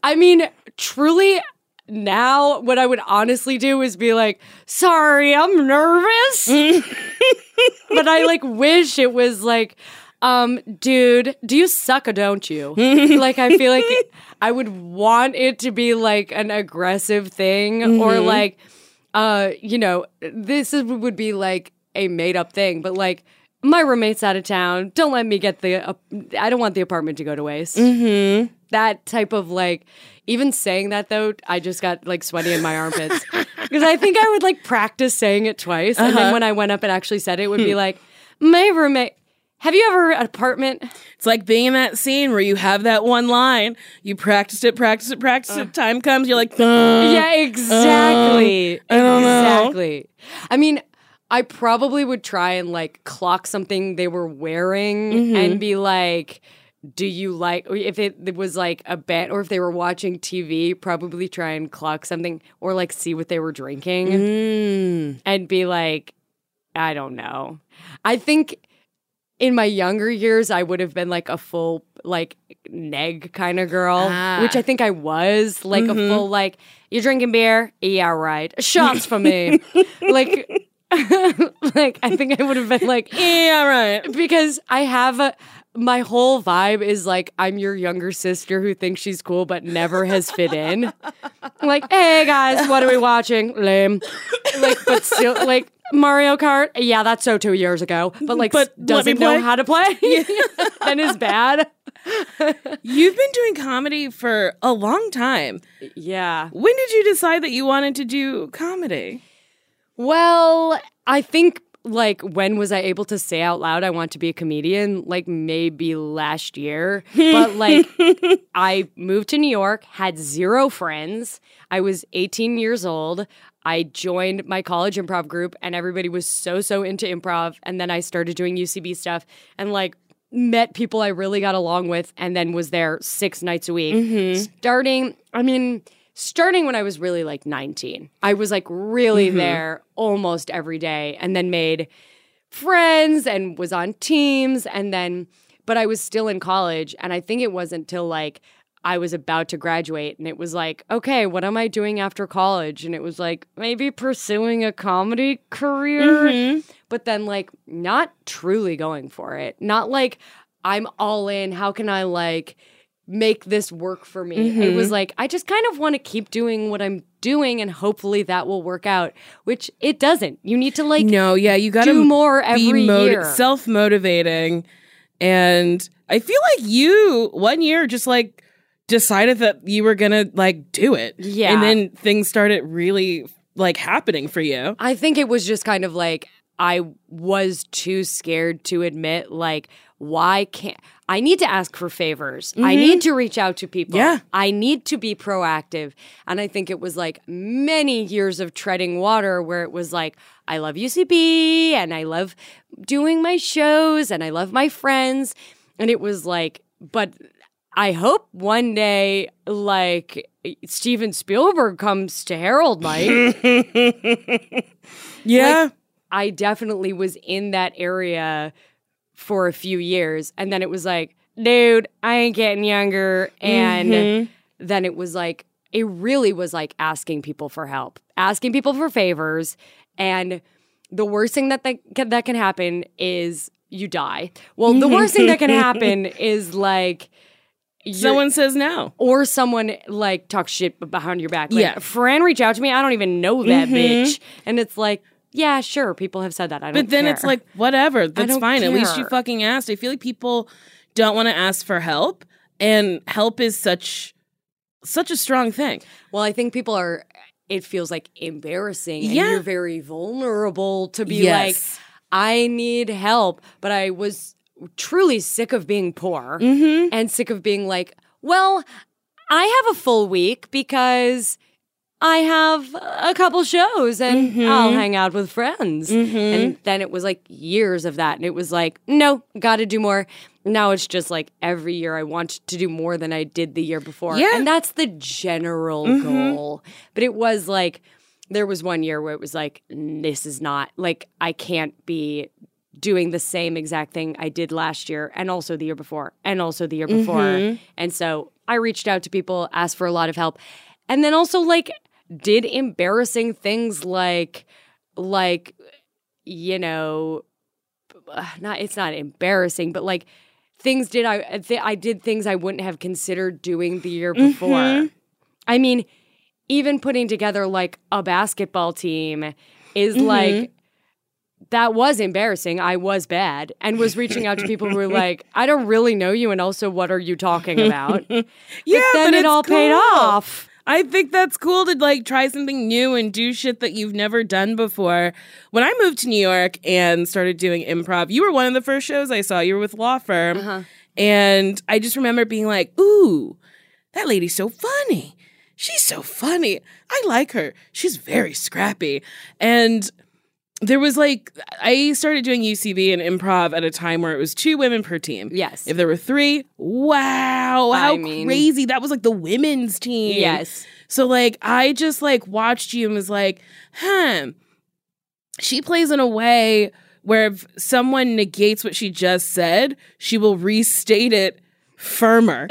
I mean, truly, now what I would honestly do is be like, sorry, I'm nervous. but I like wish it was like, um, dude, do you suck or don't you? like, I feel like I would want it to be like an aggressive thing or like, uh, you know, this is, would be like a made up thing, but like, my roommate's out of town. Don't let me get the. Uh, I don't want the apartment to go to waste. Mm-hmm. That type of like, even saying that though, I just got like sweaty in my armpits because I think I would like practice saying it twice, and then when I went up and actually said it, it would be like, my roommate. Have you ever an apartment? It's like being in that scene where you have that one line, you practiced it, practice it, practice it. Time comes, you're like, "Uh." yeah, exactly. I don't know. exactly. I mean, I probably would try and like clock something they were wearing Mm-hmm. and be like, do you like if it, was like a band or if they were watching TV, probably try and clock something or like see what they were drinking Mm. and be like, I don't know. I think in my younger years, I would have been like a full like neg kind of girl, Ah. which I think I was like a full like you're drinking beer, yeah, right, shots for me, like. like I think I would have been like Yeah, right. because I have a my whole vibe is like I'm your younger sister who thinks she's cool but never has fit in. like, hey guys, what are we watching? Lame. Like, but still like Mario Kart. Yeah, that's so two years ago. But like, But s- let me doesn't know how to play and is bad. You've been doing comedy for a long time. Yeah. When did you decide that you wanted to do comedy? Well, I think like when was I able to say out loud I want to be a comedian? Like maybe last year. But like I moved to New York, had zero friends. I was 18 years old. I joined my college improv group and everybody was so so into improv and then I started doing UCB stuff and like met people I really got along with and then was there 6 nights a week. Mm-hmm. Starting, I mean, starting when I was really like 19. I was like really mm-hmm. there almost every day and then made friends and was on teams and then but I was still in college and I think it wasn't until like I was about to graduate and it was like, okay, what am I doing after college? And it was like maybe pursuing a comedy career, mm-hmm. but then like not truly going for it. Not like I'm all in, how can I like make this work for me? It was mm-hmm. like I just kind of want to keep doing what I'm doing and hopefully that will work out, which it doesn't. You need to like No, yeah, you got to do more every be moti- year. self motivating. And I feel like you one year just like decided that you were gonna like do it. Yeah. And then things started really like happening for you. I think it was just kind of like I was too scared to admit like why can't I need to ask for favors. I mm-hmm. need to reach out to people. Yeah. I need to be proactive. And I think it was like many years of treading water where it was like I love UCB and I love doing my shows and I love my friends and it was like but I hope one day like Steven Spielberg comes to Herald Night. Yeah. I definitely was in that area for a few years. And then it was like, dude, I ain't getting younger. And mm-hmm. then it was like, it really was like asking people for help, asking people for favors. And the worst thing that that can, that can happen is you die. Well, the worst thing that can happen is like, Someone says no. or someone like talks shit behind your back. Like, Yeah. Fran reach out to me. I don't even know that mm-hmm. bitch. And it's like, yeah, sure. People have said that. I don't But then it's like, whatever, that's fine. At least you fucking asked. I feel like people don't want to ask for help. And help is such such a strong thing. well, I think people are, it feels like embarrassing. And Yeah. you're very vulnerable to be Yes. like, I need help. But I was truly sick of being poor Mm-hmm. and sick of being like, well, I have a full week because I have a couple shows and Mm-hmm. I'll hang out with friends. Mm-hmm. And then it was like years of that. And it was like, no, got to do more. Now it's just like every year I want to do more than I did the year before. Yeah. And that's the general mm-hmm. goal. But it was like, there was one year where it was like, this is not like, I can't be doing the same exact thing I did last year and also the year before and also the year before. Mm-hmm. And so I reached out to people, asked for a lot of help. And then also like did embarrassing things like like you know uh, not it's not embarrassing but like things did I th- I did things I wouldn't have considered doing the year before. I mean even putting together like a basketball team is like that was embarrassing. I was bad and was reaching out to people who were like, I don't really know you. And also, what are you talking about? Yeah, but then but it all paid off. I think that's cool to like try something new and do shit that you've never done before. When I moved to New York and started doing improv, you were one of the first shows I saw. You were with Law Firm. Uh-huh. And I just remember being like, ooh, that lady's so funny. She's so funny. I like her. She's very scrappy. And there was like, I started doing UCB and improv at a time where it was two women per team. Yes. If there were three, wow, how I mean- crazy. That was like the women's team. Yes. So like I just like watched you and was like, huh. She plays in a way where if someone negates what she just said, she will restate it firmer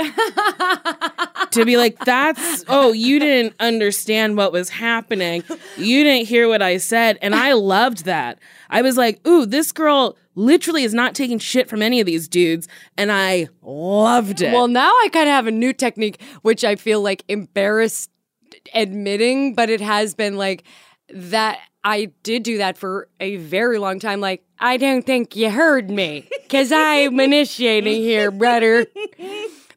to be like, that's, oh, you didn't understand what was happening. You didn't hear what I said. And I loved that. I was like, ooh, this girl literally is not taking shit from any of these dudes. And I loved it. Well, now I kind of have a new technique, which I feel like embarrassed admitting, but it has been like that. I did do that for a very long time. Like, I don't think you heard me because I'm initiating here, brother.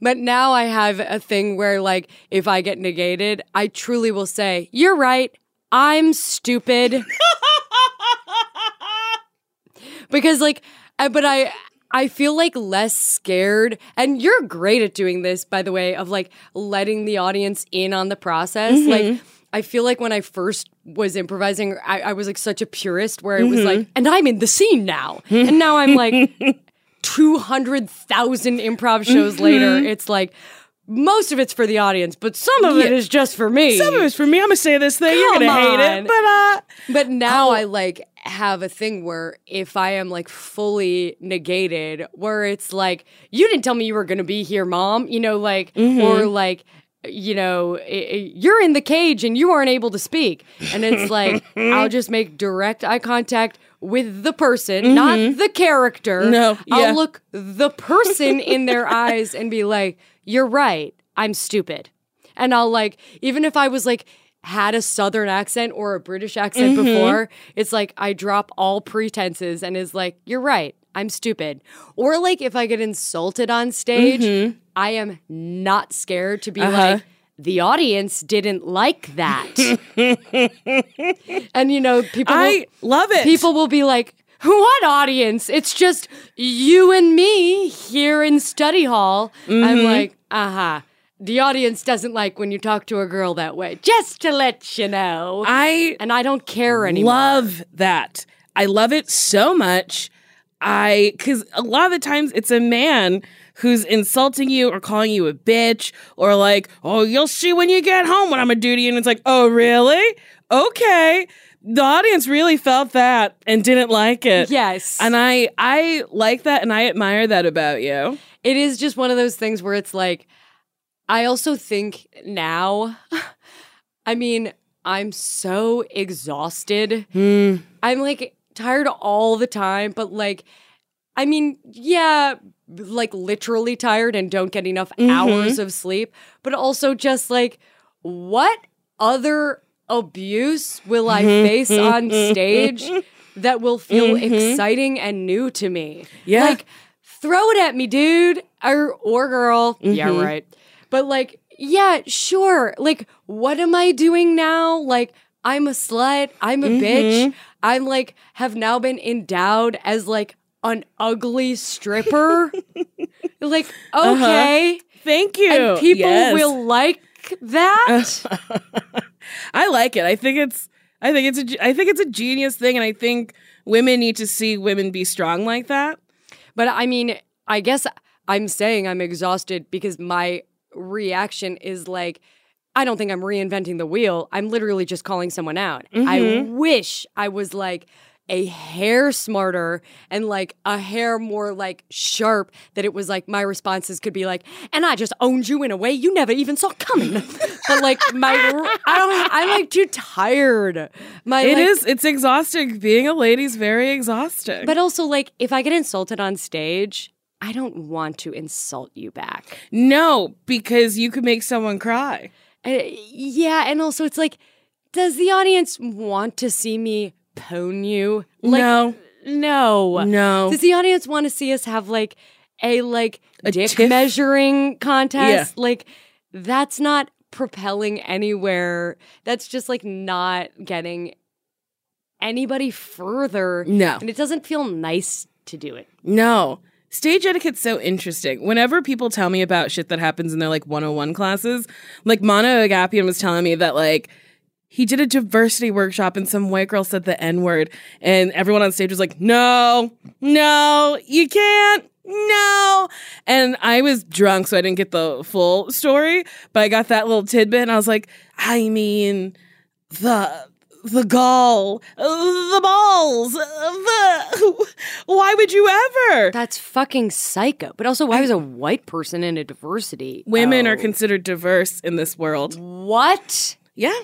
But now I have a thing where, like, if I get negated, I truly will say, You're right. I'm stupid. because, like, uh, but I. I feel like less scared, and you're great at doing this, by the way, of like letting the audience in on the process. Like, I feel like when I first was improvising, I, I was like such a purist where it was like, and I'm in the scene now. and now I'm like 200,000 improv shows later. It's like, most of it's for the audience, but some of it Yeah. is just for me. Some of it's for me. I'm gonna say this thing. You're Come gonna hate it, but uh, But now Oh. I like have a thing where if I am like fully negated, where it's like, you didn't tell me you were going to be here, mom, you know, like, Mm-hmm. or like, you know, i- i- you're in the cage and you aren't able to speak. And it's like, I'll just make direct eye contact with the person, not the character. Mm-hmm. No, yeah. I'll look the person in their eyes and be like, you're right. I'm stupid. And I'll like, even if I was like, had a southern accent or a British accent Mm-hmm. before, it's like I drop all pretenses and is like, you're right. I'm stupid. Or like if I get insulted on stage, Mm-hmm. I am not scared to be Uh-huh. like, the audience didn't like that. and you know, people will- I love it. people will be like, what audience? It's just you and me here in study hall. Mm-hmm. I'm like, uh huh. The audience doesn't like when you talk to a girl that way. Just to let you know. I and I don't care anymore. love that. I love it so much. I because a lot of the times it's a man who's insulting you or calling you a bitch or like, oh, you'll see when you get home what I'm gonna do to you. And it's like, oh, really? Okay. The audience really felt that and didn't like it. Yes. And I I like that and I admire that about you. it is just one of those things where it's like, I also think now, I mean, I'm so exhausted. Hmm. I'm like tired all the time, but like, I mean, yeah, like literally tired and don't get enough hours mm-hmm. of sleep, but also just like, what other abuse will I mm-hmm. face on stage that will feel mm-hmm. exciting and new to me? Yeah. Like, throw it at me, dude, or or girl. Yeah, right. But like, yeah, sure. Like, what am I doing now? Like, I'm a slut. I'm a bitch. Mm-hmm. I'm like have now been endowed as like an ugly stripper. like, uh-huh. okay. Thank you. And people Yes. will like that. I like it. I think it's I think it's a I think it's a genius thing and I think women need to see women be strong like that. But I mean, I guess I'm saying I'm exhausted because my reaction is like, I don't think I'm reinventing the wheel. I'm literally just calling someone out. I mm-hmm. wish I was like a hair smarter and like a hair more like sharp that it was like my responses could be like, and I just owned you in a way you never even saw coming. but like my, I don't, I'm like too tired. My It like, is. It's exhausting. Being a lady's very exhausting. But also, like, if I get insulted on stage, I don't want to insult you back. no, because you could make someone cry. Uh, yeah, and also it's like, does the audience want to see me pwn you? Like, no, no, no. Does the audience want to see us have like a like A dick tiff? measuring contest? Yeah. Like, that's not propelling anywhere. That's just like not getting anybody further. No. and it doesn't feel nice to do it. No. Stage etiquette's so interesting. Whenever people tell me about shit that happens in their like 101 classes, like Mano Agapion was telling me that like he did a diversity workshop and some white girl said the N word and everyone on stage was like, no, no, you can't. No. And I was drunk, so I didn't get the full story, but I got that little tidbit and I was like, I mean, the the gall, the balls, the. Why would you ever? That's fucking psycho. But also, why was a white person in a diversity? Women Oh. are considered diverse in this world. What? Yeah.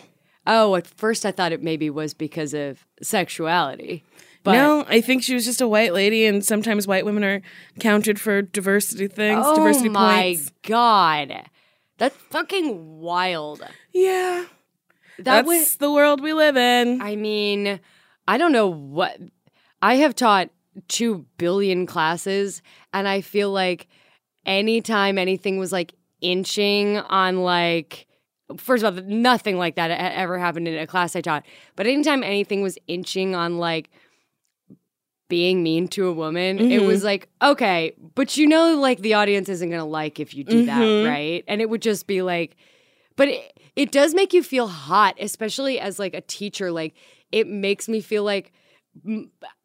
Oh, at first I thought it maybe was because of sexuality. But no, I think she was just a white lady, and sometimes white women are counted for diversity things, oh diversity points. Oh my god, that's fucking wild. Yeah, That that's was. the world we live in. I mean, I don't know what. I have taught two billion classes, and I feel like anytime anything was like inching on like. First of all, nothing like that ever happened in a class I taught. But anytime anything was inching on like being mean to a woman, it Mhm. was like, okay, but you know, like the audience isn't going to like if you do Mhm. that, right? And it would just be like, but it, it does make you feel hot, especially as like a teacher. Like it makes me feel like,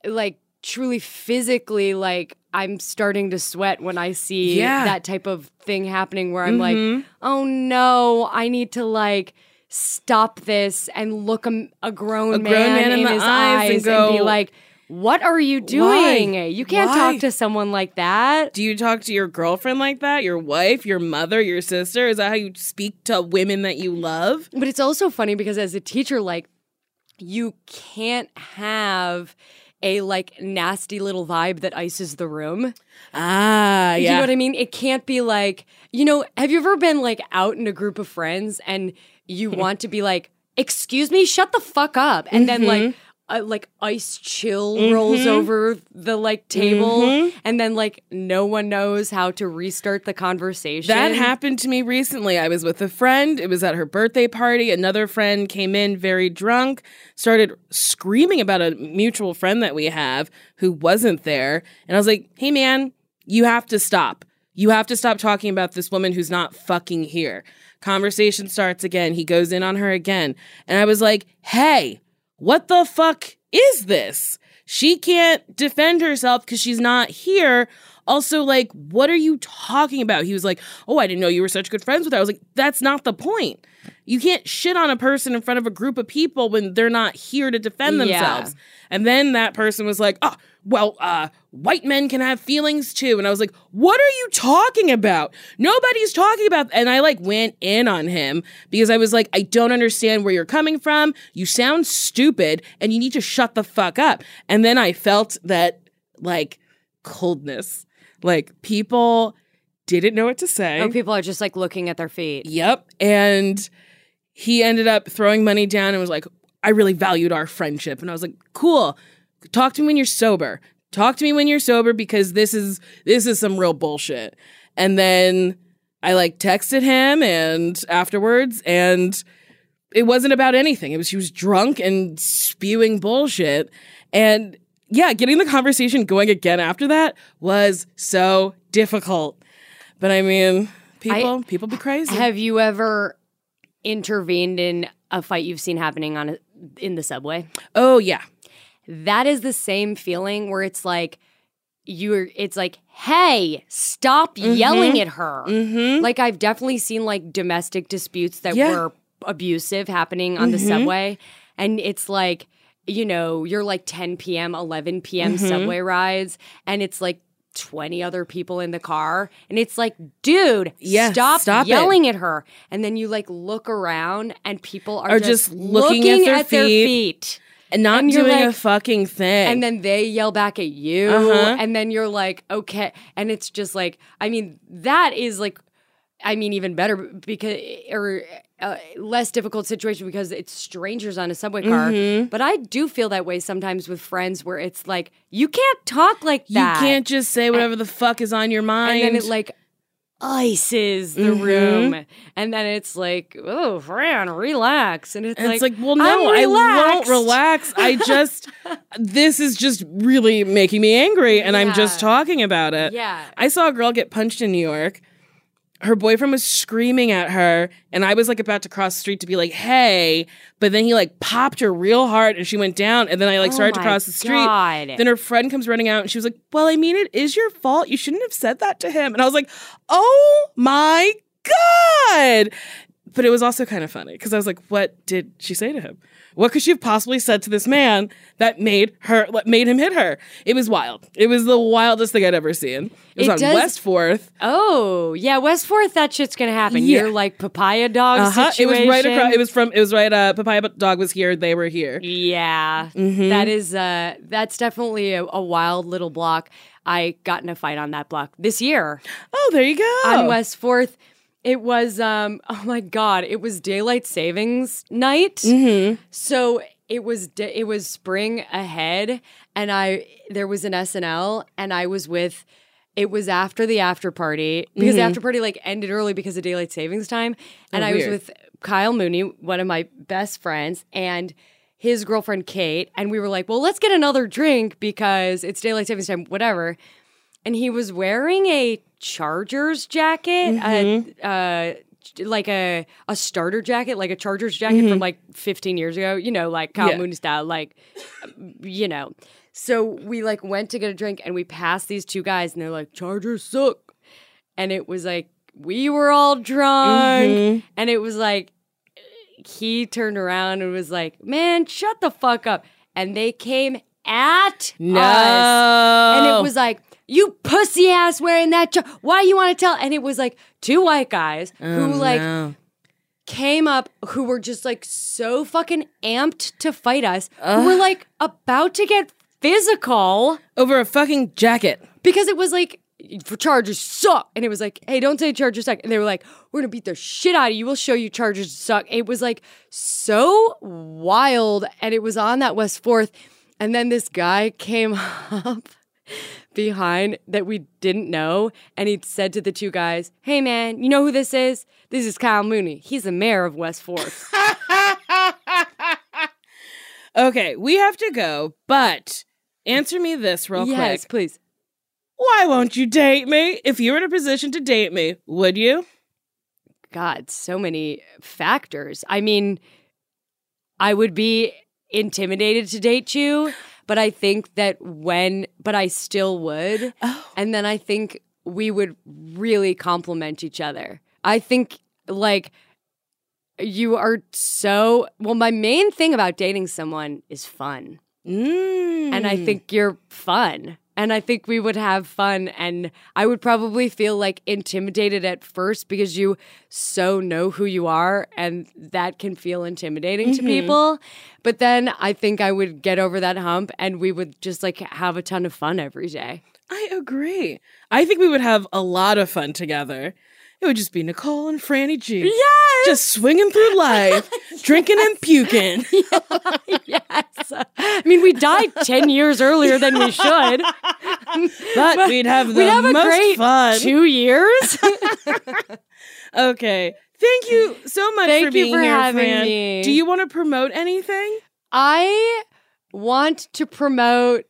like truly physically, like I'm starting to sweat when I see Yeah. that type of thing happening where I'm Mhm. like, oh no, I need to like stop this and look a, a grown, A grown man in in, his eyes and eyes, go, be like, what are you doing? You can't Why? talk to someone like that. Do you talk to your girlfriend like that? Your wife, your mother, your sister? Is that how you speak to women that you love? But it's also funny because as a teacher, like, you can't have a like nasty little vibe that ices the room. Ah, You yeah. know what I mean? It can't be like, you know, have you ever been like out in a group of friends and you want to be like, excuse me, shut the fuck up. And then Mm-hmm. like, uh, like ice chill rolls over the like table Mm-hmm. and then like no one knows how to restart the conversation. That happened to me recently. I was with a friend. It was at her birthday party. Another friend came in very drunk, started screaming about a mutual friend that we have who wasn't there. And I was like, hey, man, you have to stop. You have to stop talking about this woman who's not fucking here. Conversation starts again. He goes in on her again. And I was like, hey, what the fuck is this? She can't defend herself because she's not here. Also, like, what are you talking about? He was like, Oh, I didn't know you were such good friends with her. I was like, That's not the point. You can't shit on a person in front of a group of people when they're not here to defend Yeah. themselves. And then that person was like, Oh, well, uh, white men can have feelings too. And I was like, What are you talking about? Nobody's talking about. And I like went in on him because I was like, I don't understand where you're coming from. You sound stupid and you need to shut the fuck up. And then I felt that like coldness. Like people didn't know what to say. Oh, people are just like looking at their feet. Yep. And he ended up throwing money down and was like, I really valued our friendship. And I was like, cool. Talk to me when you're sober. Talk to me when you're sober because this is this is some real bullshit. And then I like texted him and afterwards and it wasn't about anything. It was she was drunk and spewing bullshit. And yeah, getting the conversation going again after that was so difficult. But I mean, people people be crazy. Have you ever intervened in a fight you've seen happening on a, in the subway? oh yeah. That is the same feeling where it's like you're it's like, "Hey, stop yelling at her." Mm-hmm. Like I've definitely seen like domestic disputes that Yeah. were abusive happening on the Mhm. subway and it's like you know, you're like 10 p.m., 11 p.m. Mhm. subway rides and it's like 20 other people in the car and it's like dude Yeah, stop, stop it. yelling at her and then you like look around and people are, Are just, just looking at their their feet. feet And not And doing a fucking thing. and then they yell back at you Uh-huh. and then you're like okay and it's just like i mean that is like i mean even better because or uh, less difficult situation because it's strangers on a subway car Mhm. but i do feel that way sometimes with friends where it's like you can't talk like that. you can't just say whatever the fuck is on your mind. and then it like ices the Mhm. room and then it's like oh fran relax and it's And like it's like, well, no, I won't relax. I just, this is just really making me angry, and I'm just talking about it. yeah I saw a girl get punched in New York. Her boyfriend was screaming at her, and I was like about to cross the street to be like, hey, but then he like popped her real hard and she went down, and then I like Oh started to cross the street. God. Then her friend comes running out and she was like, Well, I mean, it is your fault. You shouldn't have said that to him. And I was like, Oh my God. but it was also kind of funny because I was like, what did she say to him? What could she have possibly said to this man that made her, what made him hit her? It was wild. It was the wildest thing I'd ever seen. It was It on does- West Fourth. Oh, yeah, West Fourth, that shit's gonna happen. Yeah. You're like papaya dog Uh-huh. It was situation. right across. It was from. It was right. Uh, Papaya Dog was here. They were here. Yeah, Mm-hmm. that is uh that's definitely a, a wild little block. I got in a fight on that block this year Oh, there you go. on West Fourth. It was um oh my god, it was daylight savings night. Mm-hmm. So it was da- it was spring ahead, and I there was an SNL, and I was with. It was after the after party because the after party like ended early because of daylight savings time, and Mm-hmm. Oh, I was with Kyle Mooney, one of my best friends, and his girlfriend Kate, and we were like, "Well, let's get another drink because it's daylight savings time, whatever." And he was wearing a Chargers jacket, Mm-hmm. a, uh, like a a starter jacket, like a Chargers jacket from like 15 years ago. You know, like Kyle Mm-hmm. Yeah. Mooney style, like you know. So we like went to get a drink, and we passed these two guys, and they're like, "Chargers suck," and it was like we were all drunk, Mm-hmm. and it was like he turned around and was like, "Man, shut the fuck up!" And they came at no. us, and it was like, "You pussy ass wearing that. Ch- Why you want to tell?" And it was like two white guys oh, who like no. came up who were just like so fucking amped to fight us, who were like about to get physical over a fucking jacket. because it was like for Chargers suck, and it was like, hey, don't say Chargers suck, and they were like, we're gonna beat the shit out of you. We'll show you Chargers suck. It was like so wild, and it was on that West Fourth, and then this guy came up behind that we didn't know, and he said to the two guys, hey man, you know who this is? This is Kyle Mooney. He's the mayor of West Fourth. Okay, we have to go, but answer me this real yes, quick. please. Why won't you date me? If you were in a position to date me, would you? God, so many factors. I mean, I would be intimidated to date you, but I think that when, but I still would. Oh. And then I think we would really complement each other. I think, like, you are so, well, my main thing about dating someone is fun. Mm. And I think you're fun. And I think we would have fun. And I would probably feel like intimidated at first because you so know who you are. And that can feel intimidating to mm-hmm. people. But then I think I would get over that hump and we would just like have a ton of fun every day. I agree. I think we would have a lot of fun together. It would just be Nicole and Franny G. Yes. Just swinging through life, drinking and puking. yes. I mean, we died 10 years earlier than we should. But we'd have the We'd have a most great fun. two years. Okay. Thank you so much Thank for you being for here, having Fran. me. Do you want to promote anything? I want to promote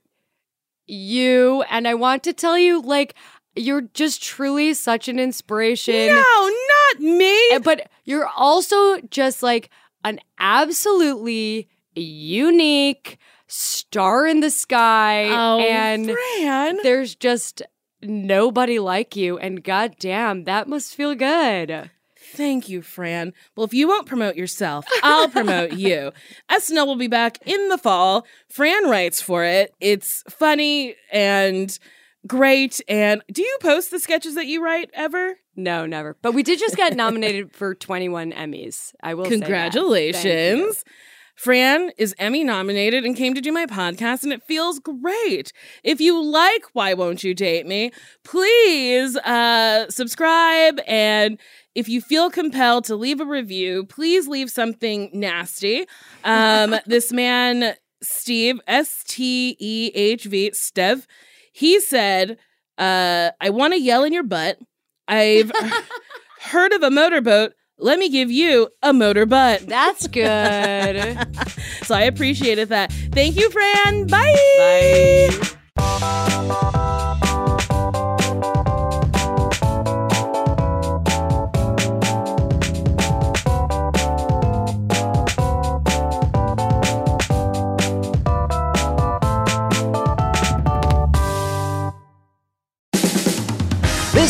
you and I want to tell you like you're just truly such an inspiration. No, not me. But you're also just like an absolutely unique star in the sky Oh, and Fran. there's just nobody like you and goddamn that must feel good. Thank you, Fran. Well, if you won't promote yourself, I'll promote you. SNL will be back in the fall. Fran writes for it. It's funny and great. And do you post the sketches that you write ever? No, never. But we did just get nominated for 21 Emmys. I will say that. Thank you. Congratulations. Fran is Emmy nominated and came to do my podcast, and it feels great. If you like Why Won't You Date Me, please uh, subscribe. And if you feel compelled to leave a review, please leave something nasty. Um, this man, Steve, S T E H V, Stev, he said, uh, I want to yell in your butt. I've heard of a motorboat. Let me give you a motor butt. That's good. So I appreciated that. Thank you, Fran. Bye. Bye.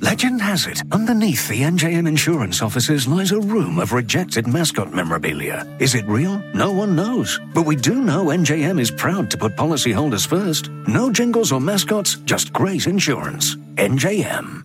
Legend has it, underneath the NJM insurance offices lies a room of rejected mascot memorabilia. Is it real? No one knows. But we do know NJM is proud to put policyholders first. No jingles or mascots, just great insurance. NJM.